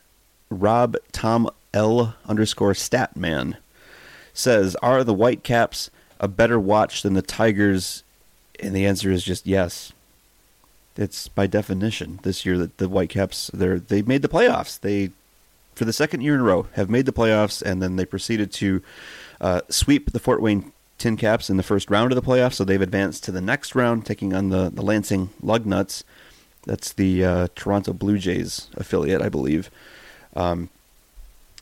Rob Tom L underscore Statman says, "Are the Whitecaps a better watch than the Tigers?" And the answer is just yes it's by definition this year that the Whitecaps they they made the playoffs. They for the second year in a row have made the playoffs, and then they proceeded to uh, sweep the Fort Wayne Tin Caps in the first round of the playoffs. So they've advanced to the next round, taking on the the Lansing Lugnuts. That's the uh, Toronto Blue Jays affiliate, I believe. Um,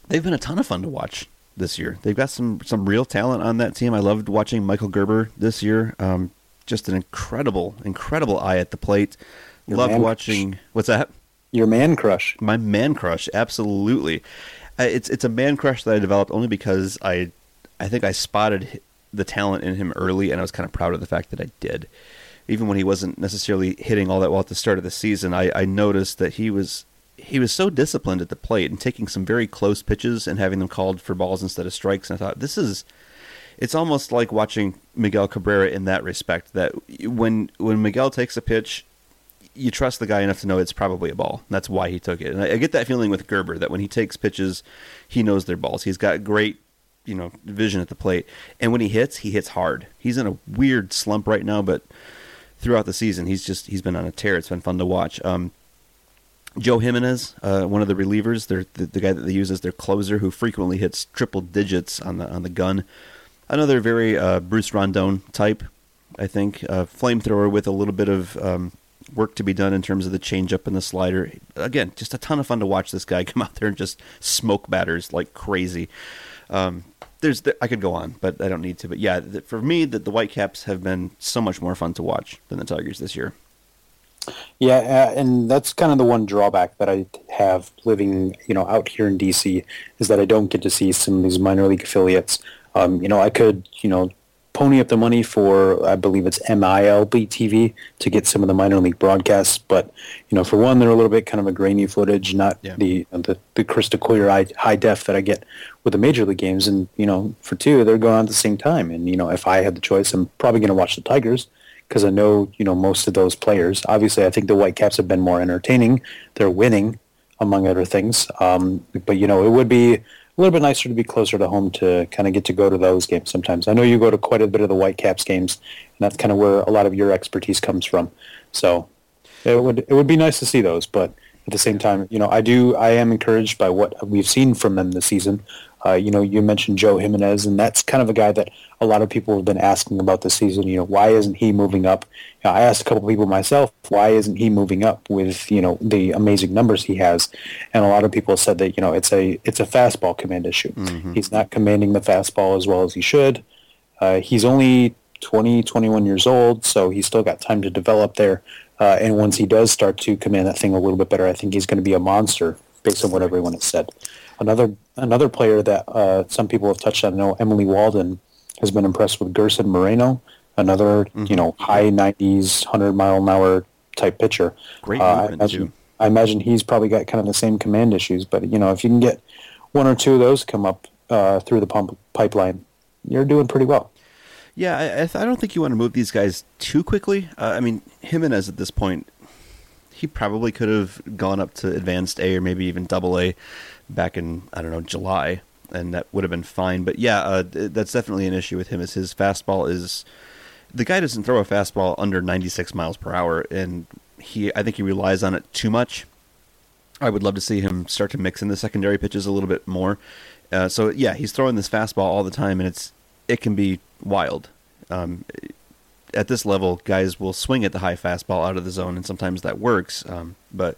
they've been a ton of fun to watch this year. They've got some some real talent on that team. I loved watching Michael Gerber this year. Um, just an incredible, incredible eye at the plate. Your Loved watching. Crush. What's that? Your man crush. My man crush, absolutely. Uh, it's it's a man crush that I developed only because I, I think I spotted the talent in him early, and I was kind of proud of the fact that I did. Even when he wasn't necessarily hitting all that well at the start of the season, I, I noticed that he was he was so disciplined at the plate and taking some very close pitches and having them called for balls instead of strikes. And I thought this is it's almost like watching Miguel Cabrera in that respect. That when when Miguel takes a pitch, you trust the guy enough to know it's probably a ball. That's why he took it. And I, I get that feeling with Gerber that when he takes pitches, he knows they're balls. He's got great you know vision at the plate, and when he hits, he hits hard. He's in a weird slump right now, but throughout the season, he's just he's been on a tear. It's been fun to watch. Um, Joe Jimenez, uh, one of the relievers, the, the guy that they use as their closer, who frequently hits triple digits on the on the gun. Another very uh, Bruce Rondon type, I think, uh, flamethrower with a little bit of um, work to be done in terms of the changeup and the slider. Again, just a ton of fun to watch this guy <laughs> come out there and just smoke batters like crazy. Um, there's I could go on, but I don't need to. But yeah, for me, the, the Whitecaps have been so much more fun to watch than the Tigers this year. Yeah, uh, and that's kind of the one drawback that I have living, you know, out here in DC is that I don't get to see some of these minor league affiliates. Um, you know, I could, you know, pony up the money for I believe it's MILB TV to get some of the minor league broadcasts, but you know, for one, they're a little bit kind of a grainy footage, not yeah. the, the the crystal clear high def that I get with the major league games, and you know, for two, they're going on at the same time, and you know, if I had the choice, I'm probably going to watch the Tigers because I know you know most of those players. Obviously, I think the Whitecaps have been more entertaining. They're winning, among other things. Um, but you know, it would be a little bit nicer to be closer to home to kind of get to go to those games sometimes. I know you go to quite a bit of the Whitecaps games, and that's kind of where a lot of your expertise comes from. So it would it would be nice to see those, but at the same time, you know, I do I am encouraged by what we've seen from them this season. Uh, you know, you mentioned Joe Jimenez, and that's kind of a guy that a lot of people have been asking about this season. You know, why isn't he moving up? You know, I asked a couple of people myself, why isn't he moving up with you know the amazing numbers he has? And a lot of people said that you know it's a it's a fastball command issue. Mm-hmm. He's not commanding the fastball as well as he should. Uh, he's only 20, 21 years old, so he's still got time to develop there. Uh, and once he does start to command that thing a little bit better, I think he's going to be a monster based on what everyone has said. Another another player that uh, some people have touched on, I know Emily Waldon has been impressed with Gerson Moreno, another mm-hmm. you know high 90s, 100 mile an hour type pitcher. Great uh, I imagine, too. I imagine he's probably got kind of the same command issues, but you know if you can get one or two of those come up uh, through the pump pipeline, you're doing pretty well. Yeah, I, I, don't think you want to move these guys too quickly. Uh, I mean, Jimenez at this point, he probably could have gone up to advanced A or maybe even double A back in I don't know July, and that would have been fine. But yeah, uh, that's definitely an issue with him. Is his fastball is the guy doesn't throw a fastball under 96 miles per hour, and he I think he relies on it too much. I would love to see him start to mix in the secondary pitches a little bit more. Uh, so yeah, he's throwing this fastball all the time, and it's it can be wild. Um, at this level, guys will swing at the high fastball out of the zone, and sometimes that works. Um, but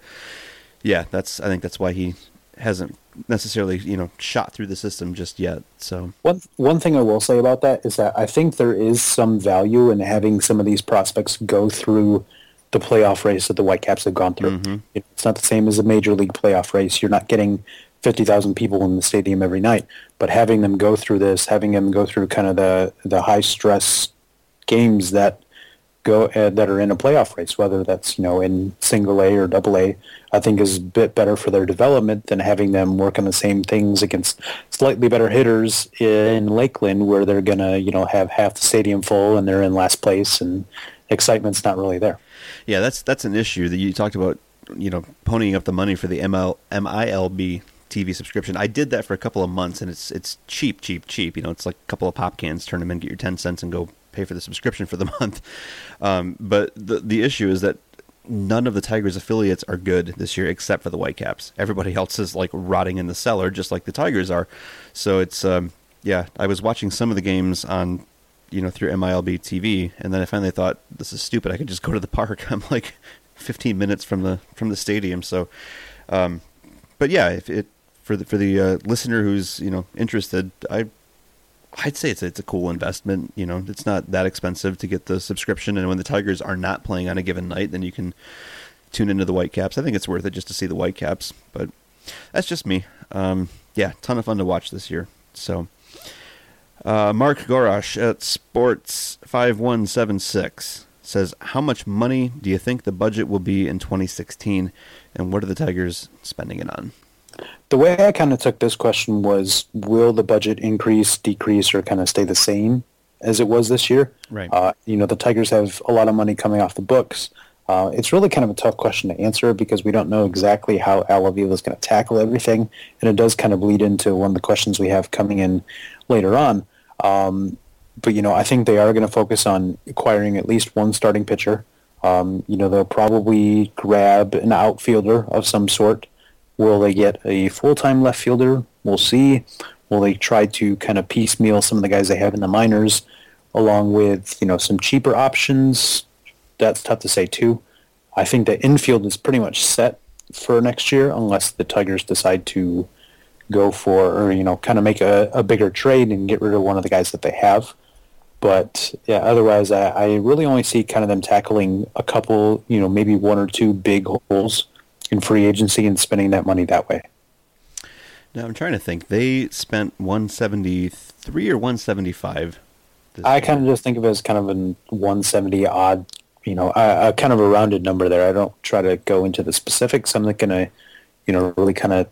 yeah, that's I think that's why he hasn't necessarily you know shot through the system just yet. So one one thing I will say about that is that I think there is some value in having some of these prospects go through the playoff race that the Whitecaps have gone through. Mm-hmm. It's not the same as a major league playoff race. You're not getting fifty thousand people in the stadium every night, but having them go through this, having them go through kind of the the high stress games that go uh, that are in a playoff race, whether that's you know in single A or double A, I think is a bit better for their development than having them work on the same things against slightly better hitters in Lakeland, where they're gonna you know have half the stadium full and they're in last place and excitement's not really there. Yeah, that's that's an issue that you talked about. You know, ponying up the money for the ML, MILB TV subscription. I did that for a couple of months, and it's it's cheap, cheap, cheap. You know, it's like a couple of pop cans. Turn them in, get your ten cents, and go pay for the subscription for the <laughs> month. Um, but the the issue is that none of the Tigers affiliates are good this year except for the Whitecaps. Everybody else is like rotting in the cellar, just like the Tigers are. So it's um, yeah. I was watching some of the games on you know through MILB TV, and then I finally thought this is stupid. I could just go to the park. <laughs> I'm like 15 minutes from the from the stadium. So, um, but yeah, if it for the for the uh, listener who's you know interested, I I'd say it's a, it's a cool investment. You know, it's not that expensive to get the subscription, and when the Tigers are not playing on a given night, then you can tune into the Whitecaps. I think it's worth it just to see the Whitecaps, but that's just me. Um, yeah, ton of fun to watch this year. So, uh, Mark Gorosh at Sports five one seven six says, "How much money do you think the budget will be in 2016, and what are the Tigers spending it on?" The way I kind of took this question was, will the budget increase, decrease, or kind of stay the same as it was this year? Right. Uh, you know, the Tigers have a lot of money coming off the books. Uh, it's really kind of a tough question to answer because we don't know exactly how Al Avila is going to tackle everything, and it does kind of bleed into one of the questions we have coming in later on. Um, but you know, I think they are going to focus on acquiring at least one starting pitcher. Um, you know, they'll probably grab an outfielder of some sort. Will they get a full-time left fielder? We'll see. Will they try to kind of piecemeal some of the guys they have in the minors, along with you know some cheaper options? That's tough to say too. I think the infield is pretty much set for next year, unless the Tigers decide to go for or you know kind of make a, a bigger trade and get rid of one of the guys that they have. But yeah, otherwise, I, I really only see kind of them tackling a couple, you know, maybe one or two big holes in free agency and spending that money that way. Now I'm trying to think. They spent 173 or 175. I kind of just think of it as kind of an 170 odd, you know, a, a kind of a rounded number there. I don't try to go into the specifics. I'm not going to, you know, really kind of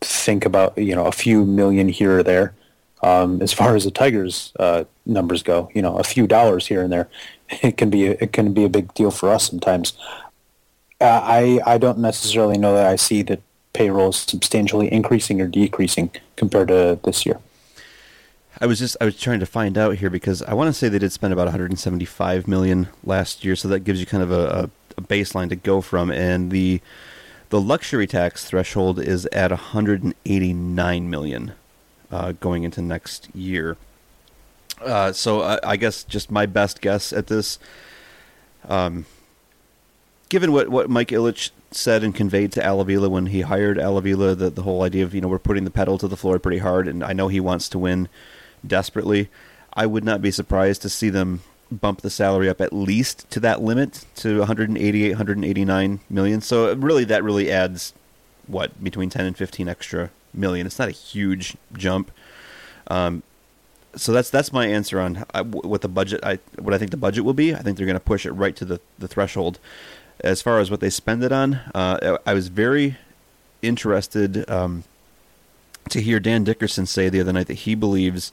think about, you know, a few million here or there. Um, as far as the Tigers uh, numbers go, you know, a few dollars here and there, <laughs> it can be a, it can be a big deal for us sometimes. Uh, I I don't necessarily know that I see the payroll substantially increasing or decreasing compared to this year. I was just I was trying to find out here because I want to say they did spend about 175 million last year, so that gives you kind of a, a, a baseline to go from, and the the luxury tax threshold is at 189 million uh, going into next year. Uh, so I, I guess just my best guess at this, um, given what, what Mike Ilitch said and conveyed to Al Avila when he hired Al Avila, the, the whole idea of, you know, we're putting the pedal to the floor pretty hard, and I know he wants to win desperately. I would not be surprised to see them bump the salary up at least to that limit to 188, 189 million. So really, that really adds what between 10 and 15 extra million. It's not a huge jump. Um, so that's that's my answer on uh, what the budget. I what I think the budget will be. I think they're going to push it right to the the threshold. As far as what they spend it on, uh, I was very interested um, to hear Dan Dickerson say the other night that he believes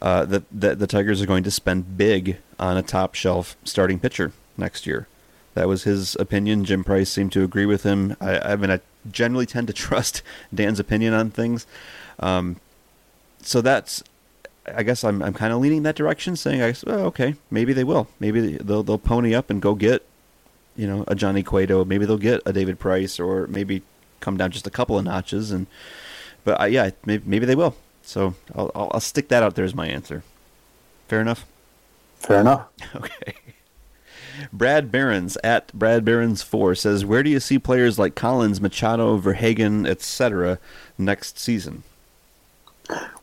uh, that that the Tigers are going to spend big on a top shelf starting pitcher next year. That was his opinion. Jim Price seemed to agree with him. I, I mean, I generally tend to <laughs> trust Dan's opinion on things. Um, so that's, I guess I'm I'm kind of leaning that direction, saying, I guess, oh, okay, maybe they will. Maybe they'll they'll pony up and go get, you know, a Johnny Cueto. Maybe they'll get a David Price, or maybe come down just a couple of notches. And but uh, yeah, maybe, maybe they will. So I'll, I'll I'll stick that out there as my answer. Fair enough. Fair enough. <laughs> Okay. Brad Barons at Brad Barons four says, "Where do you see players like Collins, Machado, Verhagen, etc. next season?"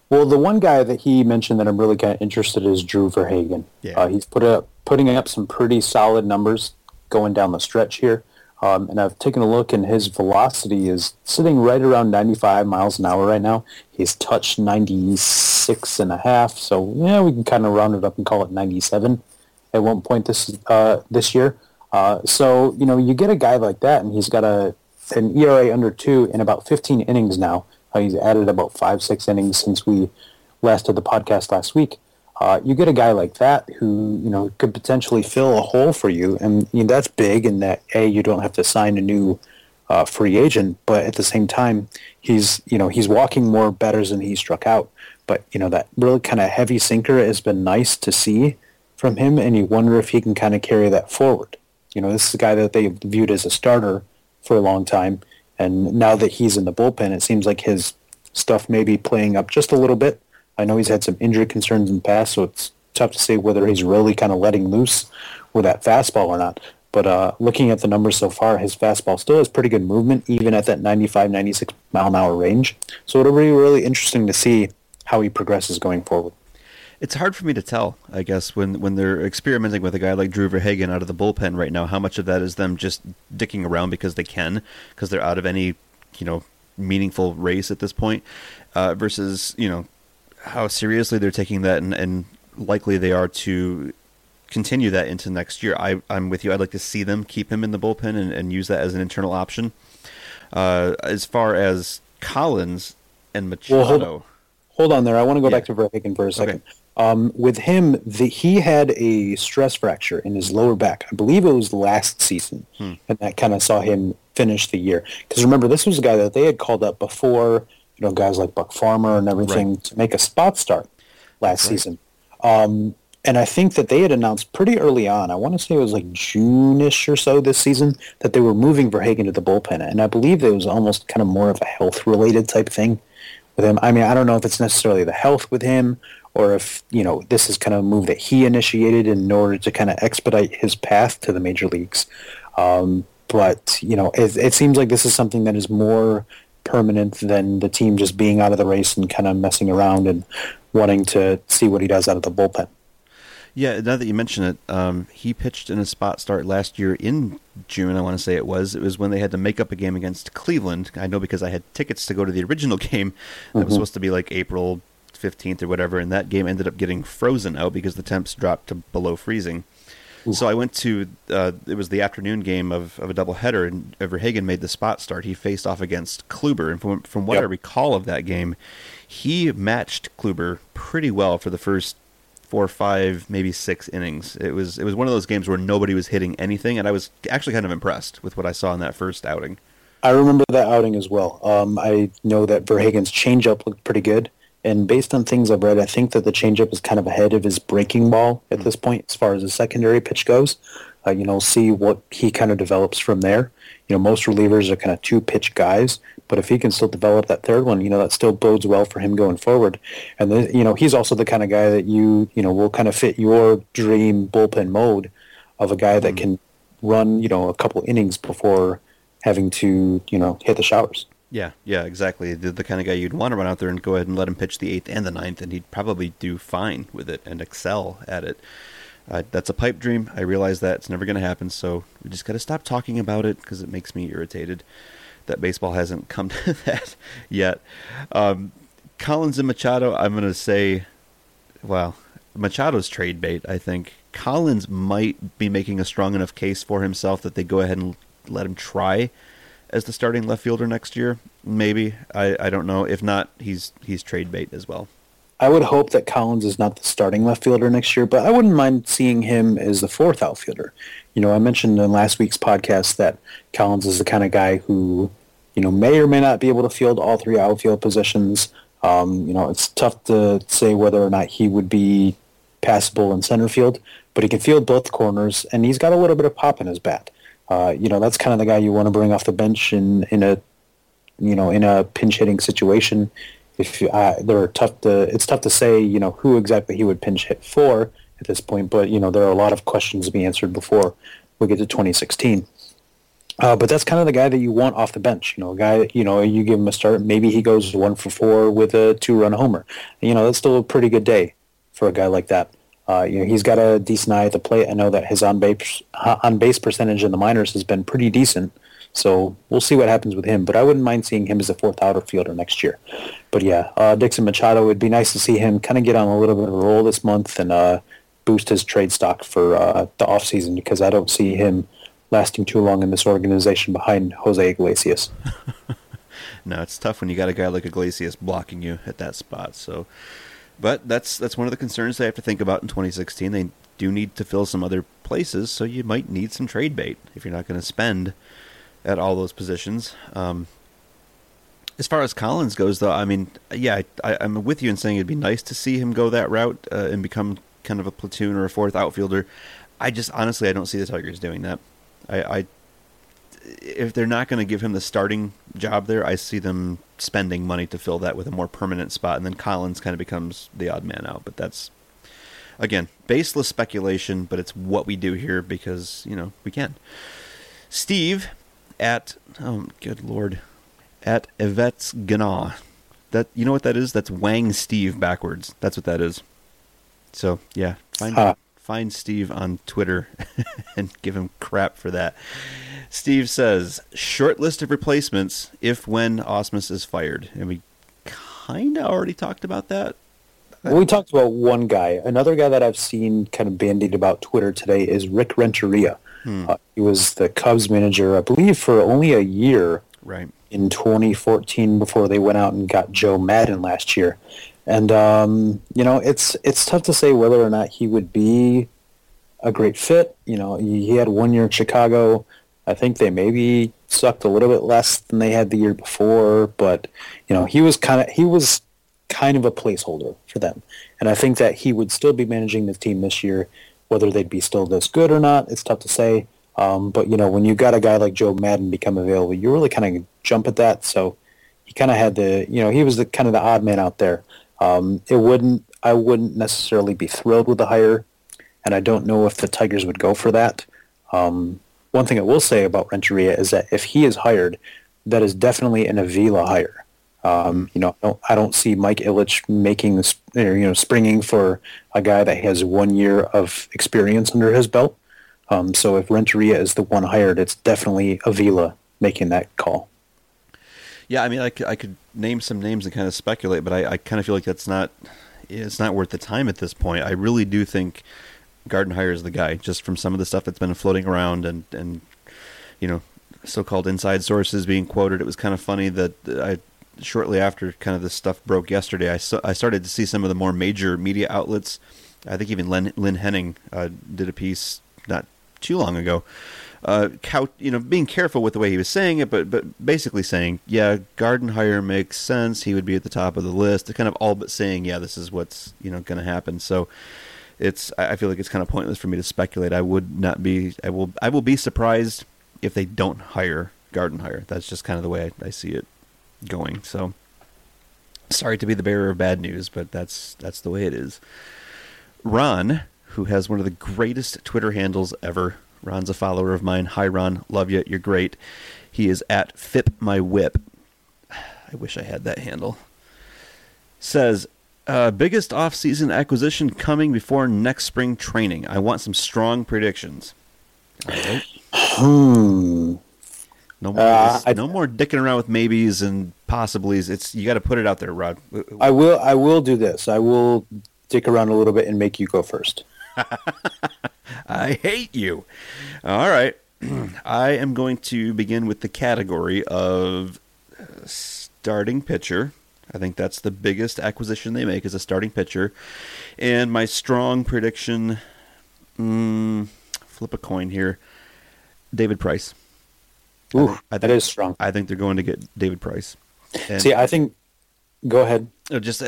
Well, the one guy that he mentioned that I'm really kind of interested in is Drew Verhagen. Yeah. Uh, he's put up putting up some pretty solid numbers going down the stretch here. Um, and I've taken a look, and his velocity is sitting right around 95 miles an hour right now. He's touched 96 and a half, so yeah, we can kind of round it up and call it 97 at one point this uh, this year. Uh, so you know, you get a guy like that, and he's got a an ERA under two in about 15 innings now. Uh, he's added about five six innings since we last did the podcast last week. Uh, you get a guy like that who you know could potentially fill a hole for you, and you know, that's big. In that, a you don't have to sign a new uh, free agent, but at the same time, he's you know he's walking more batters than he struck out. But you know that really kind of heavy sinker has been nice to see from him, and you wonder if he can kind of carry that forward. You know, this is a guy that they viewed as a starter for a long time, and now that he's in the bullpen, it seems like his stuff may be playing up just a little bit. I know he's had some injury concerns in the past, so it's tough to say whether he's really kind of letting loose with that fastball or not. But uh, looking at the numbers so far, his fastball still has pretty good movement, even at that 95, 96 mile an hour range. So it'll be really interesting to see how he progresses going forward. It's hard for me to tell, I guess, when, when they're experimenting with a guy like Drew Verhagen out of the bullpen right now, how much of that is them just dicking around because they can, because they're out of any, you know, meaningful race at this point, uh, versus, you know, how seriously they're taking that and, and likely they are to continue that into next year. I, I'm with you. I'd like to see them keep him in the bullpen and, and use that as an internal option. Uh, as far as Collins and Machado. Well, hold- Hold on there. I want to go Yeah. back to Verhagen for a second. Um, with him, the, he had a stress fracture in his lower back. I believe it was last season, Hmm. and that kind of saw him finish the year. Because remember, this was a guy that they had called up before, you know, guys like Buck Farmer and everything to make a spot start last right. season. Um, and I think that they had announced pretty early on, I want to say it was like June-ish or so this season, that they were moving Verhagen to the bullpen. And I believe it was almost kind of more of a health-related type thing with him. I mean, I don't know if it's necessarily the health with him or if, you know, this is kind of a move that he initiated in order to kind of expedite his path to the major leagues. Um, but, you know, it, it seems like this is something that is more permanent than the team just being out of the race and kind of messing around and wanting to see what he does out of the bullpen. Yeah, now that you mention it, um, he pitched in a spot start last year in June. I want to say it was. It was when they had to make up a game against Cleveland. I know because I had tickets to go to the original <laughs> game that was supposed to be like April fifteenth or whatever, and that game ended up getting frozen out because the temps dropped to below freezing. So I went to uh, it was the afternoon game of, of a doubleheader, and Verhagen made the spot start. He faced off against Kluber, and from from what Yep. I recall of that game, he matched Kluber pretty well for the first four, five, maybe six innings. It was it was one of those games where nobody was hitting anything, and I was actually kind of impressed with what I saw in that first outing. I remember that outing as well. Um, I know that Verhagen's changeup looked pretty good, and based on things I've read, I think that the changeup is kind of ahead of his breaking ball at this point as far as his secondary pitch goes. Uh, you know, see what he kind of develops from there. You know, most relievers are kind of two pitch guys, but if he can still develop that third one, you know, that still bodes well for him going forward. And then, you know, he's also the kind of guy that you, you know, will kind of fit your dream bullpen mode of a guy that can run, you know, a couple innings before having to, you know, hit the showers. Yeah, yeah, exactly. The, the kind of guy you'd want to run out there and go ahead and let him pitch the eighth and the ninth, and he'd probably do fine with it and excel at it. Uh, that's a pipe dream. I realize that it's never going to happen, so we just got to stop talking about it because it makes me irritated that baseball hasn't come <laughs> to that yet. Um, Collins and Machado, I'm going to say, well, Machado's trade bait. I think Collins might be making a strong enough case for himself that they go ahead and let him try as the starting left fielder next year. Maybe I, I don't know. If not, he's he's trade bait as well. I would hope that Collins is not the starting left fielder next year, but I wouldn't mind seeing him as the fourth outfielder. You know, I mentioned in last week's podcast that Collins is the kind of guy who, you know, may or may not be able to field all three outfield positions. Um, you know, it's tough to say whether or not he would be passable in center field, but he can field both corners, and he's got a little bit of pop in his bat. Uh, you know, that's kind of the guy you want to bring off the bench in, in a you know, in a pinch hitting situation, if uh, they're tough to, it's tough to say, you know, who exactly he would pinch hit for at this point. But you know, there are a lot of questions to be answered before we get to 2016. Uh, but that's kind of the guy that you want off the bench. You know, a guy that you know you give him a start, maybe he goes one for four with a two-run homer. You know, that's still a pretty good day for a guy like that. Uh, you know, he's got a decent eye at the plate. I know that his on base on base percentage in the minors has been pretty decent. So we'll see what happens with him. But I wouldn't mind seeing him as a fourth outer fielder next year. But yeah, uh, Dixon Machado, it would be nice to see him kind of get on a little bit of a roll this month and uh, boost his trade stock for uh, the offseason because I don't see him lasting too long in this organization behind Jose Iglesias. <laughs> No, it's tough when you got a guy like Iglesias blocking you at that spot. So, but that's that's one of the concerns they have to think about in 2016. They do need to fill some other places, so you might need some trade bait if you're not going to spend at all those positions. Um, as far as Collins goes, though, I mean, yeah, I, I'm with you in saying it'd be nice to see him go that route uh, and become kind of a platoon or a fourth outfielder. I just honestly, I don't see the Tigers doing that. I, I if they're not going to give him the starting job there, I see them spending money to fill that with a more permanent spot, and then Collins kind of becomes the odd man out. But that's again baseless speculation, but it's what we do here because you know we can. Steve at oh good lord at Yvette's Gana. That you know what that is? That's Wang Steve backwards. That's what that is. So yeah, find Huh. find Steve on Twitter <laughs> and give him crap for that. Steve says short list of replacements if when Ausmus is fired, and we kind of already talked about that. We talked about one guy. Another guy that I've seen kind of bandied about Twitter today is Rick Renteria. Uh, he was the Cubs manager, I believe, for only a year. Right. in 2014 before they went out and got Joe Maddon last year. And um, you know, it's it's tough to say whether or not he would be a great fit. You know, he had one year in Chicago. I think they maybe sucked a little bit less than they had the year before, but you know, he was kind of he was kind of a placeholder for them. And I think that he would still be managing the team this year. Whether they'd be still this good or not, it's tough to say. Um, but you know, when you got a guy like Joe Maddon become available, you really kind of jump at that. So he kind of had the, you know, he was the kind of the odd man out there. Um, it wouldn't, I wouldn't necessarily be thrilled with the hire, and I don't know if the Tigers would go for that. Um, one thing I will say about Renteria is that if he is hired, that is definitely an Avila hire. Um, you know, I don't, I don't, see Mike Ilitch making this, you know, springing for a guy that has one year of experience under his belt. Um, so if Renteria is the one hired, it's definitely Avila making that call. Yeah, I mean, I I could name some names and kind of speculate, but I, I kind of feel like that's not it's not worth the time at this point. I really do think Gardenhire is the guy, just from some of the stuff that's been floating around and and you know so-called inside sources being quoted. It was kind of funny that I shortly after kind of this stuff broke yesterday, I saw, I started to see some of the more major media outlets. I think even Len, Lynn Henning uh, did a piece not too long ago. Uh, couch, you know, being careful with the way he was saying it, but but basically saying, yeah, Gardenhire makes sense. He would be at the top of the list. Kind of all but saying, yeah, this is what's you know going to happen. So it's I feel like it's kind of pointless for me to speculate. I would not be. I will. I will be surprised if they don't hire Gardenhire. That's just kind of the way I, I see it going. So sorry to be the bearer of bad news, but that's that's the way it is. Ron who has one of the greatest Twitter handles ever. Ron's a follower of mine. Hi, Ron. Love you. You're great. He is at Fip My Whip. <sighs> I wish I had that handle. Says, uh, biggest off-season acquisition coming before next spring training. I want some strong predictions. Hmm. No more, uh, no more dicking around with maybes and possiblies. It's you got to put it out there, Rod. I will. I will do this. I will dick around a little bit and make you go first. <laughs> I hate you. All right. <clears throat> I am going to begin with the category of starting pitcher. I think that's the biggest acquisition they make is a starting pitcher. And my strong prediction, mm, flip a coin here, David Price. Ooh, I think, I think, that is strong. I think they're going to get David Price. And See, I think. Go ahead. Just uh,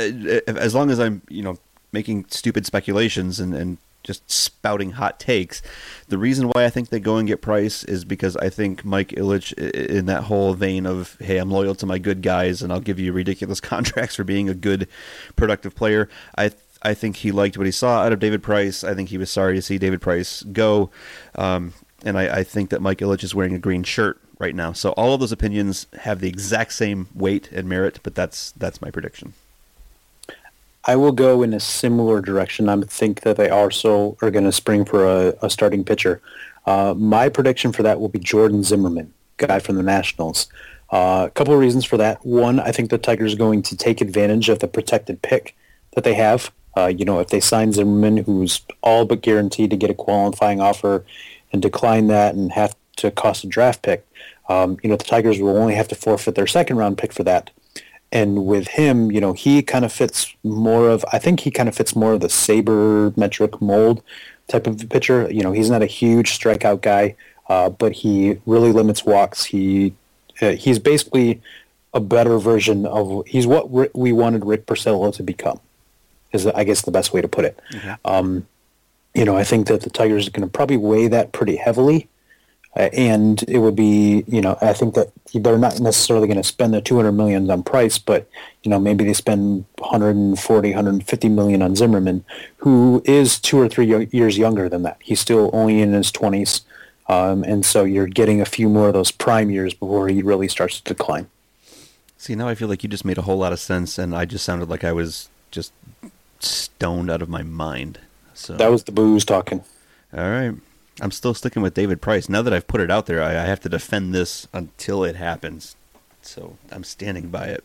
as long as I'm, you know, making stupid speculations and, and just spouting hot takes. The reason why I think they go and get Price is because I think Mike Ilitch, in that whole vein of, hey, I'm loyal to my good guys and I'll give you ridiculous <laughs> contracts for being a good, productive player. I I think he liked what he saw out of David Price. I think he was sorry to see David Price go. Um, and I, I think that Mike Ilitch is wearing a green shirt right now. So all of those opinions have the exact same weight and merit, but that's that's my prediction. I will go in a similar direction. I think that they also are going to spring for a, a starting pitcher. Uh, my prediction for that will be Jordan Zimmermann, guy from the Nationals. Uh, a couple of reasons for that. One, I think the Tigers are going to take advantage of the protected pick that they have. Uh, you know, if they sign Zimmermann, who's all but guaranteed to get a qualifying offer, and decline that and have to cost a draft pick, um, you know, the Tigers will only have to forfeit their second round pick for that and with him, you know, he kind of fits more of, I think he kind of fits more of the saber metric mold type of pitcher. You know, he's not a huge strikeout guy, uh, but he really limits walks. He uh, he's basically a better version of he's what we wanted Rick Porcello to become. Is I guess the best way to put it. Mm-hmm. Um, you know, I think that the Tigers are going to probably weigh that pretty heavily. Uh, and it would be, you know, I think that they're not necessarily going to spend the 200 million on Price, but you know, maybe they spend 140, 150 million on Zimmermann, who is two or three years younger than that. He's still only in his 20s, um, and so you're getting a few more of those prime years before he really starts to decline. See, now I feel like you just made a whole lot of sense, and I just sounded like I was just stoned out of my mind. So that was the booze talking. All right. I'm still sticking with David Price. Now that I've put it out there, I, I have to defend this until it happens. So I'm standing by it.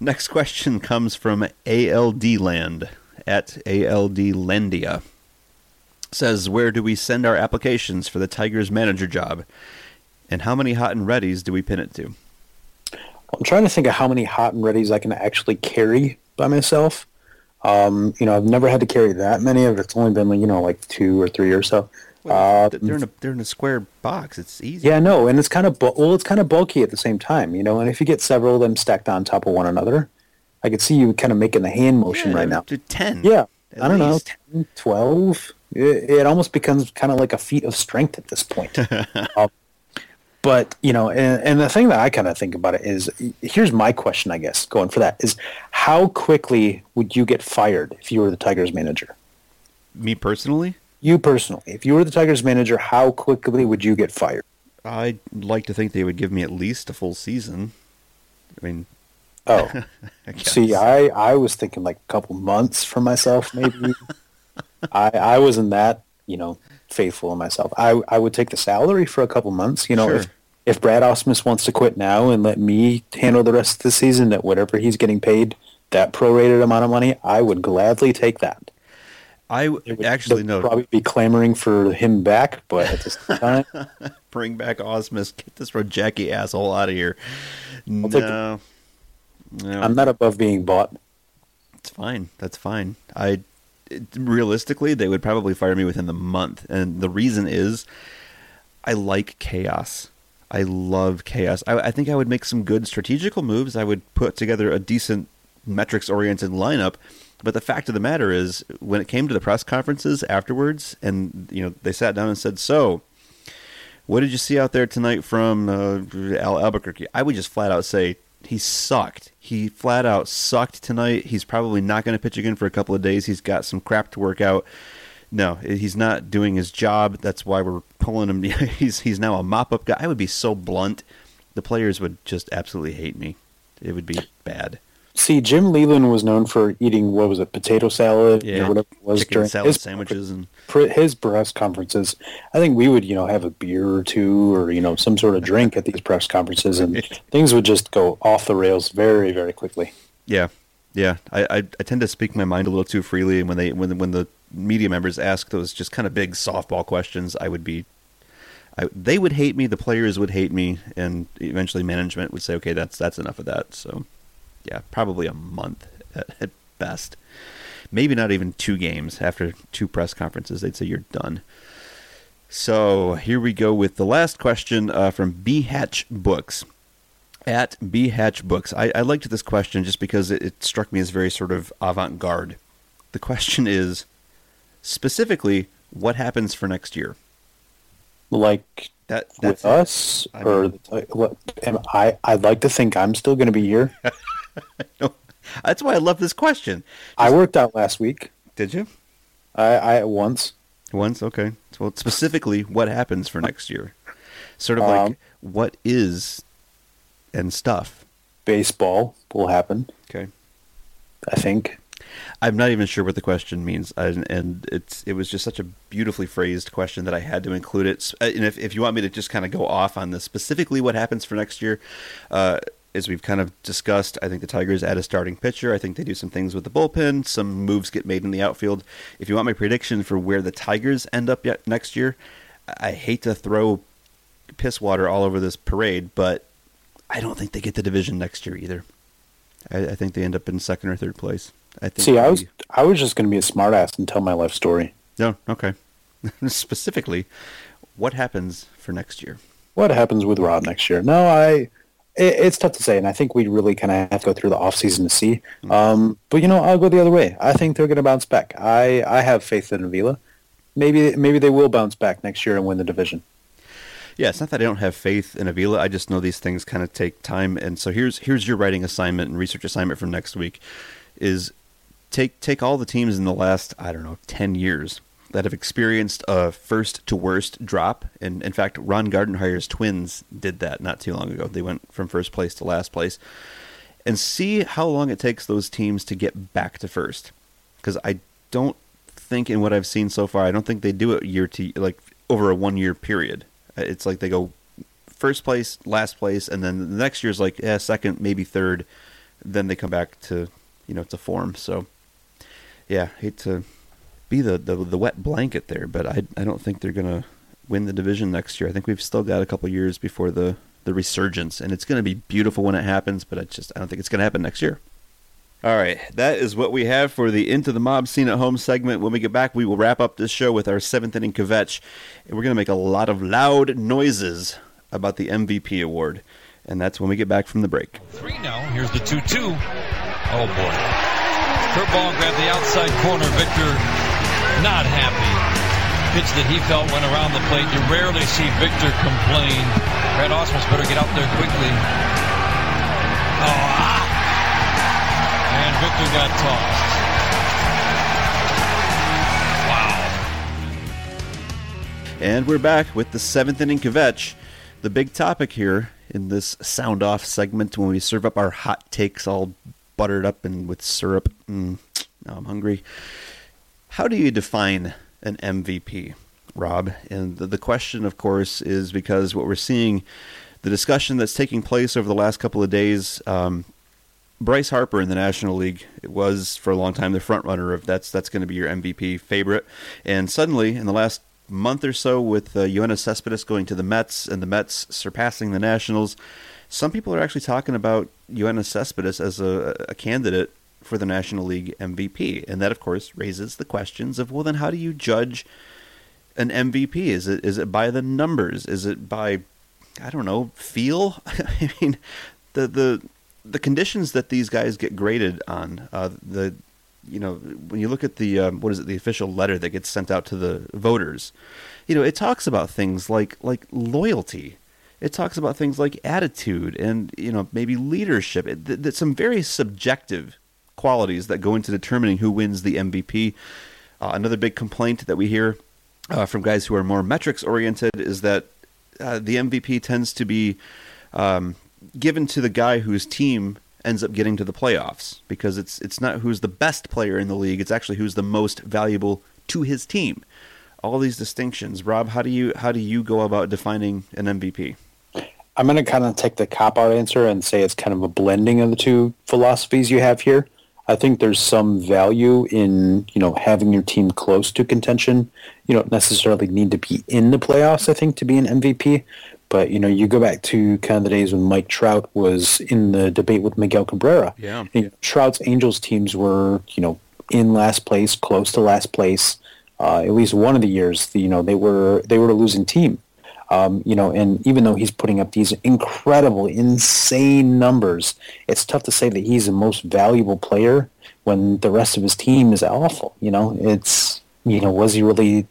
Next question comes from ALD Land at ALD Landia. Says, where do we send our applications for the Tigers manager job? And how many hot and readies do we pin it to? I'm trying to think of how many hot and readies I can actually carry by myself. Um, you know, I've never had to carry that many of it. It's only been, you know, like two or three or so. Well, Uh, they're in a they're in a square box. It's easy. yeah, no, and it's kind of bu- well, it's kind of bulky at the same time, you know. And if you get several of them stacked on top of one another, I could see you kind of making the hand motion Yeah, right now. to Ten. Yeah, I don't least. know, 10, 12. It, it almost becomes kind of like a feat of strength at this point. <laughs> Um, but you know, and, and the thing that I kind of think about it is, here's my question, I guess, going for that is, how quickly would you get fired if you were the Tigers manager? Me personally, You personally, if you were the Tigers manager, how quickly would you get fired? I'd like to think they would give me at least a full season. I mean, Oh, <laughs> I see, I, I was thinking like a couple months for myself, maybe. <laughs> I I wasn't that you know faithful in myself. I I would take the salary for a couple months. You know, Sure. if if Brad Ausmus wants to quit now and let me handle the rest of the season at whatever he's getting paid, that prorated amount of money, I would gladly take that. I would actually no. probably be clamoring for him back, but at the same time, <laughs> Bring back Ausmus. Get this Jackie asshole out of here. the- No, no, I'm not above being bought. it's fine. That's fine. I it, realistically, they would probably fire me within the month, and the reason is, I like chaos. I love chaos. I, I think I would make some good strategical moves. I would put together a decent metrics-oriented lineup. But the fact of the matter is, when it came to the press conferences afterwards, and you know they sat down and said, "So, what did you see out there tonight from uh, Al Albuquerque?" I would just flat out say he sucked. He flat out sucked tonight. He's probably not going to pitch again for a couple of days. He's got some crap to work out. No, he's not doing his job. That's why we're pulling him. <laughs> he's he's now a mop up guy. I would be so blunt. The players would just absolutely hate me. It would be bad. See, Jim Leyland was known for eating what was it, potato salad Yeah, or whatever it was chicken during salad his sandwiches and his press conferences. I think we would, you know, have a beer or two or you know some sort of drink at these press conferences, and <laughs> things would just go off the rails very, very quickly. Yeah, yeah. I, I I tend to speak my mind a little too freely, and when they when when the media members ask those just kind of big softball questions, I would be. I, they would hate me. The players would hate me, and eventually management would say, "Okay, that's that's enough of that." So, yeah, probably a month at, at best. Maybe not even two games after two press conferences. They'd say you're done. So here we go with the last question uh, from B Hatch Books at B Hatch Books. I, I liked this question just because it, it struck me as very sort of avant garde. The question is specifically what happens for next year? Like That with us, I or the, what? Am I? I'd like to think I'm still going to be here. <laughs> <laughs> that's why I love this question. I worked out last week. Did you I, I once. once? Okay. Well, specifically, what happens for next year? Sort of like Um, what is and stuff. Baseball will happen. Okay. I think. I'm not even sure what the question means, and, and it's it was just such a beautifully phrased question that I had to include it. Uh, And if if you want me to just kind of go off on this specifically, what happens for next year, uh, as we've kind of discussed, I think the Tigers add a starting pitcher. I think they do some things with the bullpen. Some moves get made in the outfield. If you want my prediction for where the Tigers end up yet next year, I hate to throw piss water all over this parade, but I don't think they get the division next year either. I, I think they end up in second or third place. I think. See, I was I was just going to be a smartass and tell my life story. no, okay. <laughs> Specifically, what happens for next year? What happens with Rob next year? No, I. It, it's tough to say, and I think we really kind of have to go through the offseason to see. Um, but you know, I'll go the other way. I think they're going to bounce back. I I have faith in Avila. Maybe maybe they will bounce back next year and win the division. Yeah, it's not that I don't have faith in Avila. I just know these things kind of take time. And so here's here's your writing assignment and research assignment for next week: is take take all the teams in the last I don't know ten years that have experienced a first to worst drop. And in fact, Ron Gardenhire's Twins did that not too long ago. They went from first place to last place, and see how long it takes those teams to get back to first. Because I don't think in what I've seen so far, I don't think they do it year to like over a one year period. Uh, It's like they go first place, last place, and then the next year's like yeah, second, maybe third. Then they come back to you know to form. So yeah, hate to be the, the the wet blanket there, but I I don't think they're gonna win the division next year. I think we've still got a couple years before the the resurgence, and it's going to be beautiful when it happens. But I just I don't think it's going to happen next year. All right, that is what we have for the Into the Mob Scene at Home segment. When we get back, we will wrap up this show with our seventh inning kvetch, and we're going to make a lot of loud noises about the MVP award, and that's when we get back from the break. Three now. Here's the two-two. Oh boy, curveball grabbed the outside corner. Victor not happy. Pitch that he felt went around the plate. You rarely see Victor complain. Brad Ausmus better get out there quickly. Oh! And Victor got tossed. Wow. And we're back with the seventh inning kvetch. The big topic here in this sound off segment when we serve up our hot takes all buttered up and with syrup. Mm, now I'm hungry. How do you define an MVP, Rob? And the, the question, of course, is because what we're seeing, the discussion that's taking place over the last couple of days, um, Bryce Harper in the National League was for a long time the front runner of that's that's going to be your MVP favorite, and suddenly in the last month or so with uh, Cespedes going to the Mets and the Mets surpassing the Nationals, some people are actually talking about Yoenis Cespedes as a, a candidate for the National League MVP, and that of course raises the questions of well then how do you judge an MVP? Is it is it by the numbers? Is it by I don't know feel? <laughs> I mean the the the conditions that these guys get graded on, uh, the you know when you look at the um, what is it the official letter that gets sent out to the voters, you know it talks about things like like loyalty. It talks about things like attitude and you know maybe leadership. It, th- th- some very subjective qualities that go into determining who wins the MVP. Uh, another big complaint that we hear uh, from guys who are more metrics oriented is that uh, the MVP tends to be um, given to the guy whose team ends up getting to the playoffs because it's it's not who's the best player in the league it's actually who's the most valuable to his team all these distinctions rob how do you how do you go about defining an mvp I'm going to kind of take the cop out answer and say it's kind of a blending of the two philosophies you have here. I think there's some value in, you know, having your team close to contention. You don't necessarily need to be in the playoffs, I think, to be an MVP. But, you know, you go back to kind of the days when Mike Trout was in the debate with Miguel Cabrera. Yeah. And Trout's Angels teams were, you know, in last place, close to last place. Uh, at least one of the years, you know, they were they were a losing team. Um, you know, and even though he's putting up these incredible, insane numbers, it's tough to say that he's the most valuable player when the rest of his team is awful. You know, it's you know, was he really?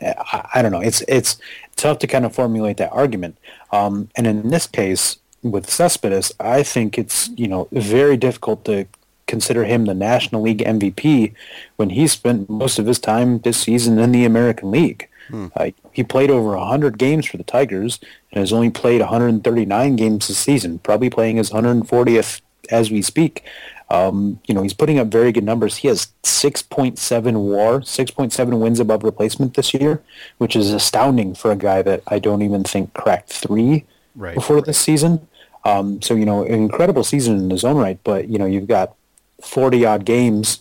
I, I don't know. It's it's tough to kind of formulate that argument. Um, and in this case, with Cespedes, I think it's you know very difficult to consider him the National League MVP when he spent most of his time this season in the American League. Uh, he played over 100 games for the Tigers and has only played 139 games this season, probably playing his 140th as we speak. Um, you know, he's putting up very good numbers. He has 6.7 WAR, 6.7 wins above replacement this year, which is astounding for a guy that I don't even think cracked three Right. before this season. Um, so, you know, an incredible season in his own right, but, you know, you've got 40 odd games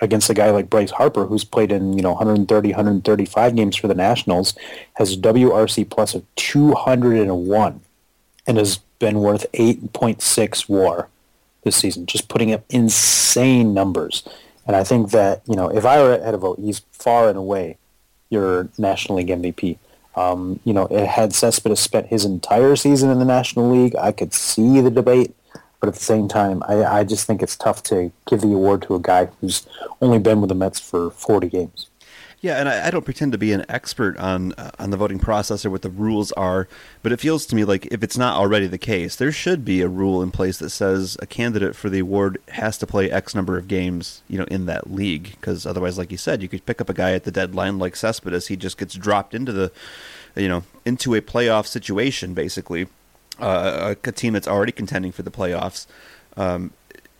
against a guy like Bryce Harper, who's played in, you know, 130, 135 games for the Nationals, has WRC plus of 201 and has been worth 8.6 WAR this season, just putting up insane numbers. And I think that, you know, if I were at a vote, he's far and away your National League MVP. Um, you know, had Cespedes spent his entire season in the National League, I could see the debate. But at the same time, I, I just think it's tough to give the award to a guy who's only been with the Mets for 40 games. Yeah, and I, I don't pretend to be an expert on uh, on the voting process or what the rules are, but it feels to me like if it's not already the case, there should be a rule in place that says a candidate for the award has to play X number of games, you know, in that league. Because otherwise, like you said, you could pick up a guy at the deadline like Cespedes, he just gets dropped into the, you know, into a playoff situation basically, uh, a, team that's already contending for the playoffs. Um,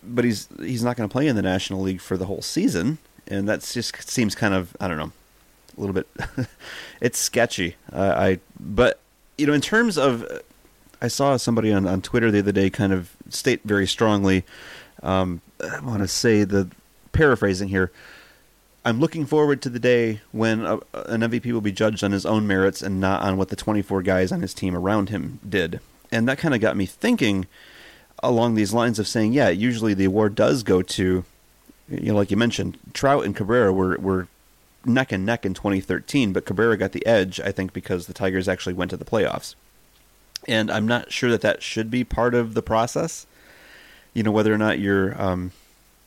but he's he's not going to play in the National League for the whole season, and that just seems kind of I don't know, a little bit. <laughs> it's sketchy. Uh, I but you know in terms of, I saw somebody on on Twitter the other day kind of state very strongly. Um, I want to say the paraphrasing here. I'm looking forward to the day when a, an MVP will be judged on his own merits and not on what the 24 guys on his team around him did. And that kind of got me thinking along these lines of saying, yeah, usually the award does go to, you know, like you mentioned, Trout and Cabrera were were neck and neck in 2013, but Cabrera got the edge, I think, because the Tigers actually went to the playoffs. And I'm not sure that that should be part of the process. You know, whether or not your um,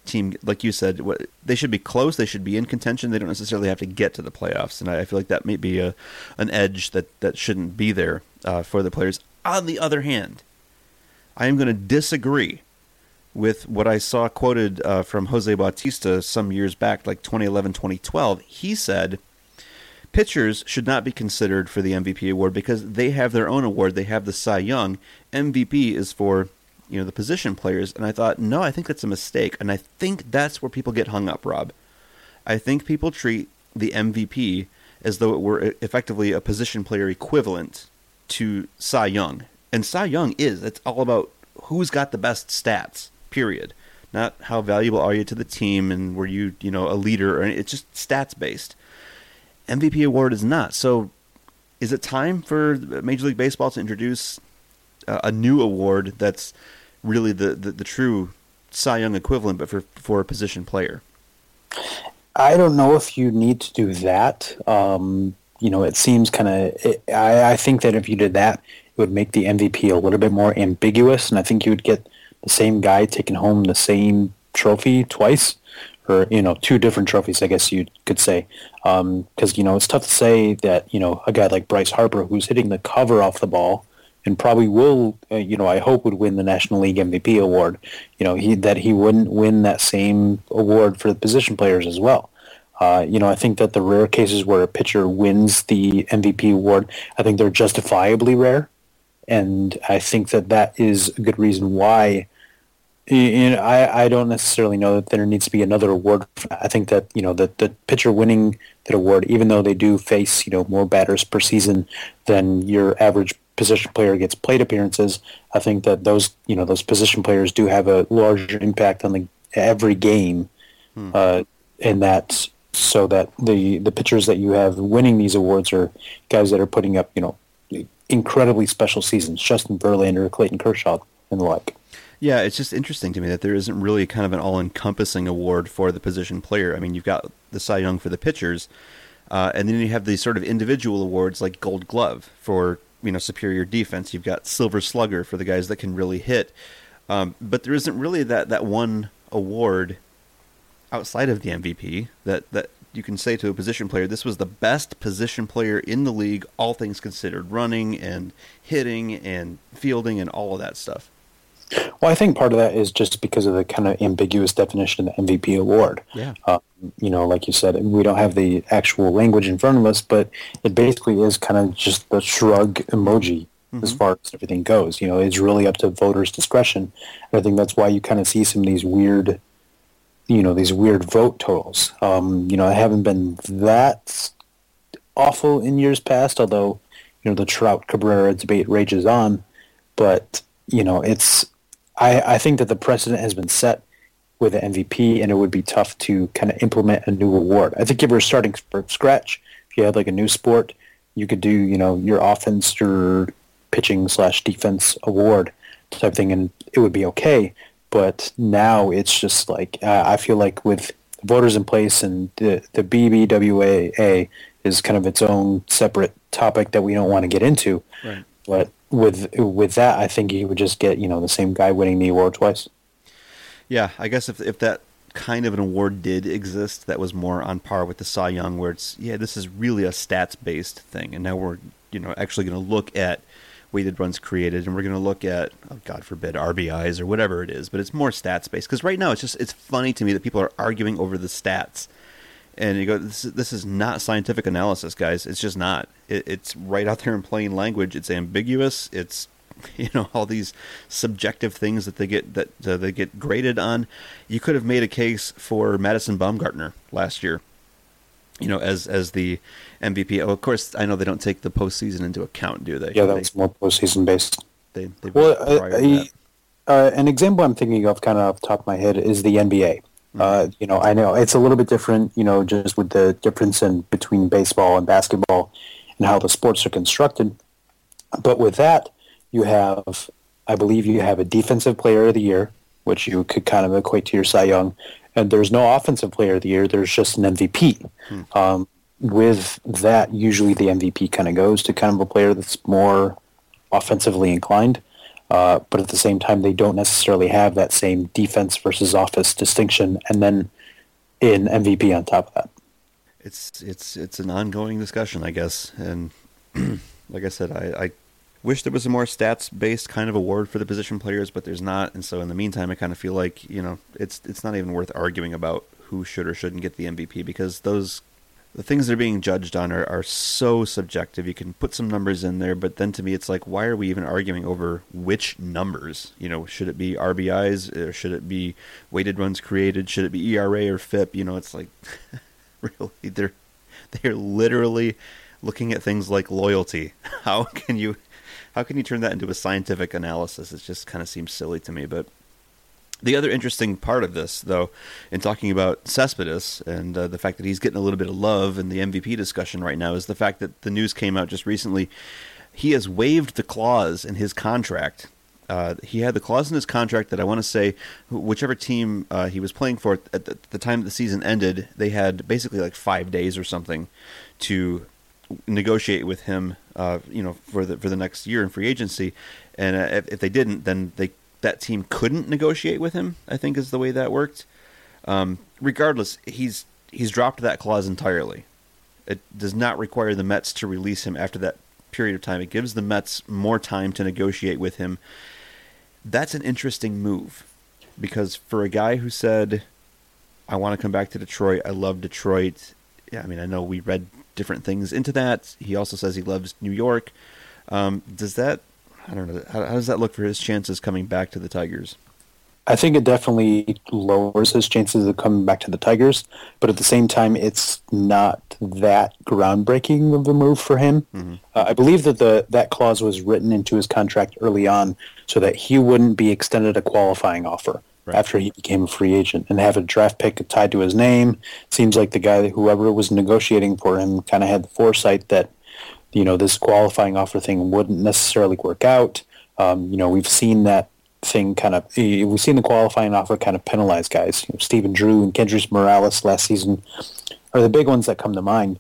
team, like you said, what, they should be close. They should be in contention. They don't necessarily have to get to the playoffs. And I, I feel like that may be a an edge that that shouldn't be there uh, for the players. On the other hand, I am going to disagree with what I saw quoted uh, from Jose Bautista some years back, like 2011, 2012. He said pitchers should not be considered for the MVP award because they have their own award. They have the Cy Young. MVP is for you know the position players, and I thought, no, I think that's a mistake, and I think that's where people get hung up, Rob. I think people treat the MVP as though it were effectively a position player equivalent to Cy Young, and Cy Young is. It's all about who's got the best stats. Period. Not how valuable are you to the team and were you you know a leader or it's just stats based. MVP award is not. So, is it time for Major League Baseball to introduce a new award that's really the, the, the true Cy Young equivalent, but for for a position player? I don't know if you need to do that. Um, you know, it seems kind of. I, I think that if you did that, it would make the MVP a little bit more ambiguous, and I think you would get the same guy taking home the same trophy twice, or you know, two different trophies, I guess you could say. Because um, you know, it's tough to say that you know a guy like Bryce Harper, who's hitting the cover off the ball, and probably will, uh, you know, I hope would win the National League MVP award. You know, he that he wouldn't win that same award for the position players as well. Uh, you know, I think that the rare cases where a pitcher wins the MVP award, I think they're justifiably rare and I think that that is a good reason why. You know, I, I don't necessarily know that there needs to be another award. I think that you know the the pitcher winning that award, even though they do face you know more batters per season than your average position player gets plate appearances, I think that those you know those position players do have a larger impact on the every game, hmm. uh, and that so that the the pitchers that you have winning these awards are guys that are putting up you know incredibly special seasons. Justin Verlander, Clayton Kershaw, and the like. Yeah, it's just interesting to me that there isn't really kind of an all-encompassing award for the position player. I mean, you've got the Cy Young for the pitchers, uh, and then you have these sort of individual awards like Gold Glove for you know superior defense. You've got Silver Slugger for the guys that can really hit, um, but there isn't really that that one award outside of the MVP that that you can say to a position player, this was the best position player in the league, all things considered, running and hitting and fielding and all of that stuff. Well, I think part of that is just because of the kind of ambiguous definition of the MVP award. Yeah. Um, you know, like you said, we don't have the actual language in front of us, but it basically is kind of just the shrug emoji mm-hmm. as far as everything goes. You know, it's really up to voters' discretion. And I think that's why you kind of see some of these weird you know these weird vote totals. Um, you know, I haven't been that awful in years past, although you know the Trout Cabrera debate rages on. But you know, it's I, I think that the precedent has been set with the MVP, and it would be tough to kind of implement a new award. I think if you're starting from scratch, if you had like a new sport, you could do you know your offense, your pitching slash defense award type thing, and it would be okay. But now it's just like uh, I feel like with voters in place and the the BBWA is kind of its own separate topic that we don't want to get into. Right. But with with that, I think you would just get you know the same guy winning the award twice. Yeah, I guess if if that kind of an award did exist that was more on par with the Cy Young, where it's yeah, this is really a stats based thing, and now we're you know actually going to look at weighted runs created, and we're going to look at, oh, God forbid, RBIs or whatever it is. But it's more stats based because right now it's just it's funny to me that people are arguing over the stats, and you go, this is, this is not scientific analysis, guys. It's just not. It, it's right out there in plain language. It's ambiguous. It's <laughs> you know all these subjective things that they get that uh, they get graded on. You could have made a case for Madison Bumgarner last year you know, as as the MVP. Oh, of course, I know they don't take the postseason into account, do they? Yeah, that's they, more postseason based. They, they well, uh, uh, an example I'm thinking of, kind of off the top of my head, is the NBA. Mm-hmm. Uh, you know, I know it's a little bit different. You know, just with the difference in between baseball and basketball and how the sports are constructed. But with that, you have, I believe, you have a defensive player of the year, which you could kind of equate to your Cy Young, and there's no offensive player of the year. There's just an MVP. Hmm. Um, with that, usually the MVP kind of goes to kind of a player that's more offensively inclined. Uh, but at the same time, they don't necessarily have that same defense versus office distinction, and then in MVP on top of that. It's it's it's an ongoing discussion, I guess, and <clears throat> like I said, I, I wish there was a more stats based kind of award for the position players, but there's not, and so in the meantime, I kind of feel like you know it's it's not even worth arguing about who should or shouldn't get the MVP because those the things they're being judged on are, are so subjective. You can put some numbers in there, but then to me, it's like, why are we even arguing over which numbers? You know, should it be RBIs or should it be weighted runs created? Should it be ERA or FIP? You know, it's like, <laughs> really, they're they're literally looking at things like loyalty. <laughs> How can you how can you turn that into a scientific analysis? It just kind of seems silly to me, but the other interesting part of this, though, in talking about Cespedes and uh, the fact that he's getting a little bit of love in the MVP discussion right now, is the fact that the news came out just recently. He has waived the clause in his contract. Uh, he had the clause in his contract that I want to say, whichever team uh, he was playing for at the, the time the season ended, they had basically like five days or something to negotiate with him, uh, you know, for the for the next year in free agency. And uh, if, if, they didn't, then they that team couldn't negotiate with him. I think is the way that worked. Um, regardless, he's he's dropped that clause entirely. It does not require the Mets to release him after that period of time. It gives the Mets more time to negotiate with him. That's an interesting move because for a guy who said, "I want to come back to Detroit. I love Detroit." Yeah, I mean, I know we read different things into that. He also says he loves New York. Um, does that I don't know. How, how, does that look for his chances coming back to the Tigers? I think it definitely lowers his chances of coming back to the Tigers, but at the same time, it's not that groundbreaking of a move for him. Mm-hmm. Uh, I believe that the that clause was written into his contract early on so that he wouldn't be extended a qualifying offer right. after he became a free agent and have a draft pick tied to his name. Seems like the guy, whoever was negotiating for him, kind of had the foresight that you know this qualifying offer thing wouldn't necessarily work out. Um, you know, we've seen that thing kind of we've seen the qualifying offer kind of penalize guys. You know, Stephen Drew and Kendrys Morales last season are the big ones that come to mind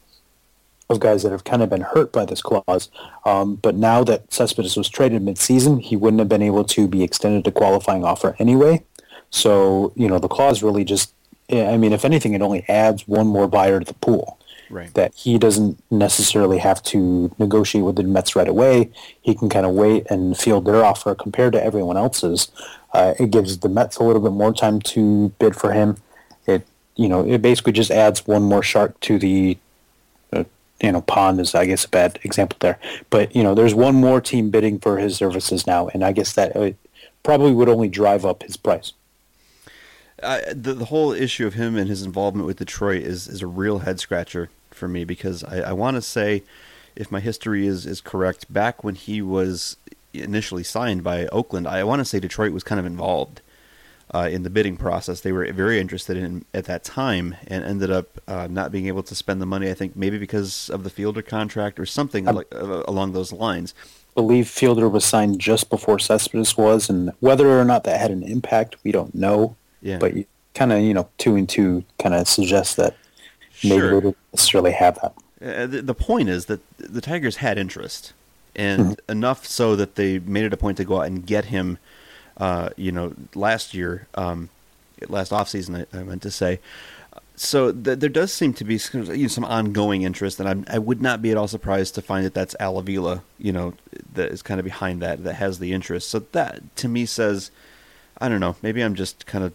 of guys that have kind of been hurt by this clause. Um, but now that Cespedes was traded mid-season, he wouldn't have been able to be extended a qualifying offer anyway. So you know, the clause really just I mean, if anything, it only adds one more buyer to the pool right. that he doesn't necessarily have to negotiate with the Mets right away. He can kind of wait and field their offer compared to everyone else's. Uh, it gives the Mets a little bit more time to bid for him. It you know it basically just adds one more shark to the uh, you know pond is I guess a bad example there, but you know there's one more team bidding for his services now, and I guess that uh, probably would only drive up his price. Uh, the, the whole issue of him and his involvement with Detroit is, is a real head scratcher for me because I, I want to say, if my history is, is correct, back when he was initially signed by Oakland, I want to say Detroit was kind of involved uh, in the bidding process. They were very interested in at that time and ended up uh, not being able to spend the money. I think maybe because of the Fielder contract or something like, uh, along those lines. I believe Fielder was signed just before Cespedes was, and whether or not that had an impact, we don't know. Yeah. But kind of, you know, two and two kind of suggests that maybe sure. they didn't necessarily have that. Uh, the, the, point is that the Tigers had interest, and mm-hmm. enough so that they made it a point to go out and get him. Uh, you know, last year, um, last offseason, I, I meant to say. So th- there does seem to be some, you know, some ongoing interest, and I'm, i would not be at all surprised to find that that's Al Avila, you know, that is kind of behind that, that has the interest. So that to me says, I don't know, maybe I'm just kind of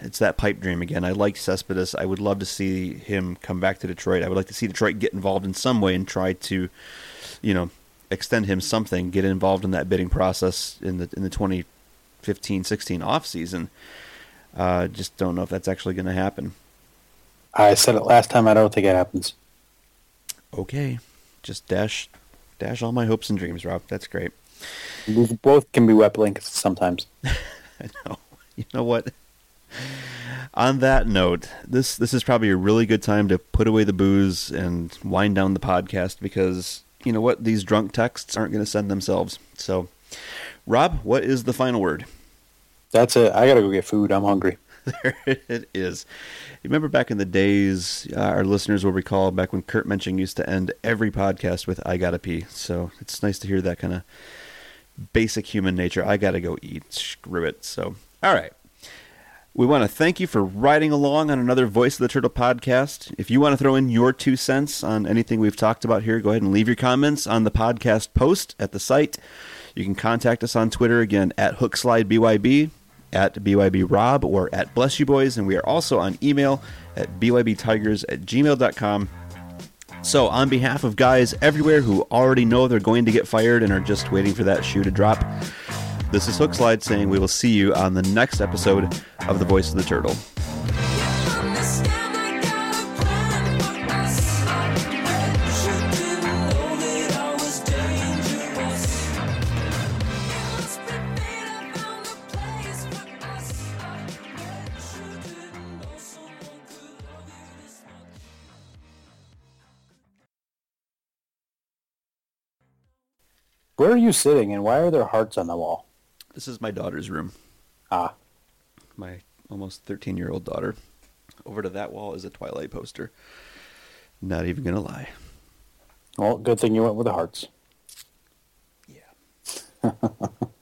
it's that pipe dream again. I like Cespedes. I would love to see him come back to Detroit. I would like to see Detroit get involved in some way and try to, you know, extend him something, get involved in that bidding process in the in the 2015-16 off season. Uh, just don't know if that's actually going to happen. I said it last time. I don't think it happens. Okay, just dash dash all my hopes and dreams, Rob. That's great. We both can be wet blankets sometimes. <laughs> I know. You know what? On that note, this this is probably a really good time to put away the booze and wind down the podcast because you know what? These drunk texts aren't going to send themselves. So Rob, what is the final word? That's it. I gotta go get food. I'm hungry. <laughs> There it is. You remember back in the days, uh, our listeners will recall back when Kurt Mensching used to end every podcast with "I gotta pee." So it's nice to hear that kind of basic human nature. I gotta go eat. Screw it. So, all right. We want to thank you for riding along on another Voice of the Turtle podcast. If you want to throw in your two cents on anything we've talked about here, go ahead and leave your comments on the podcast post at the site. You can contact us on Twitter again at HookSlideBYB, at BYBRob, or at Bless You Boys. And we are also on email at BYBTigers at gmail.com. So, on behalf of guys everywhere who already know they're going to get fired and are just waiting for that shoe to drop, this is Hookslide saying we will see you on the next episode of The Voice of the Turtle. Where are you sitting, and why are there hearts on the wall? This is my daughter's room. Ah, My almost 13 year old daughter. Over to that wall is a Twilight poster. Not even going to lie. well, good thing you went with the hearts. Yeah. <laughs>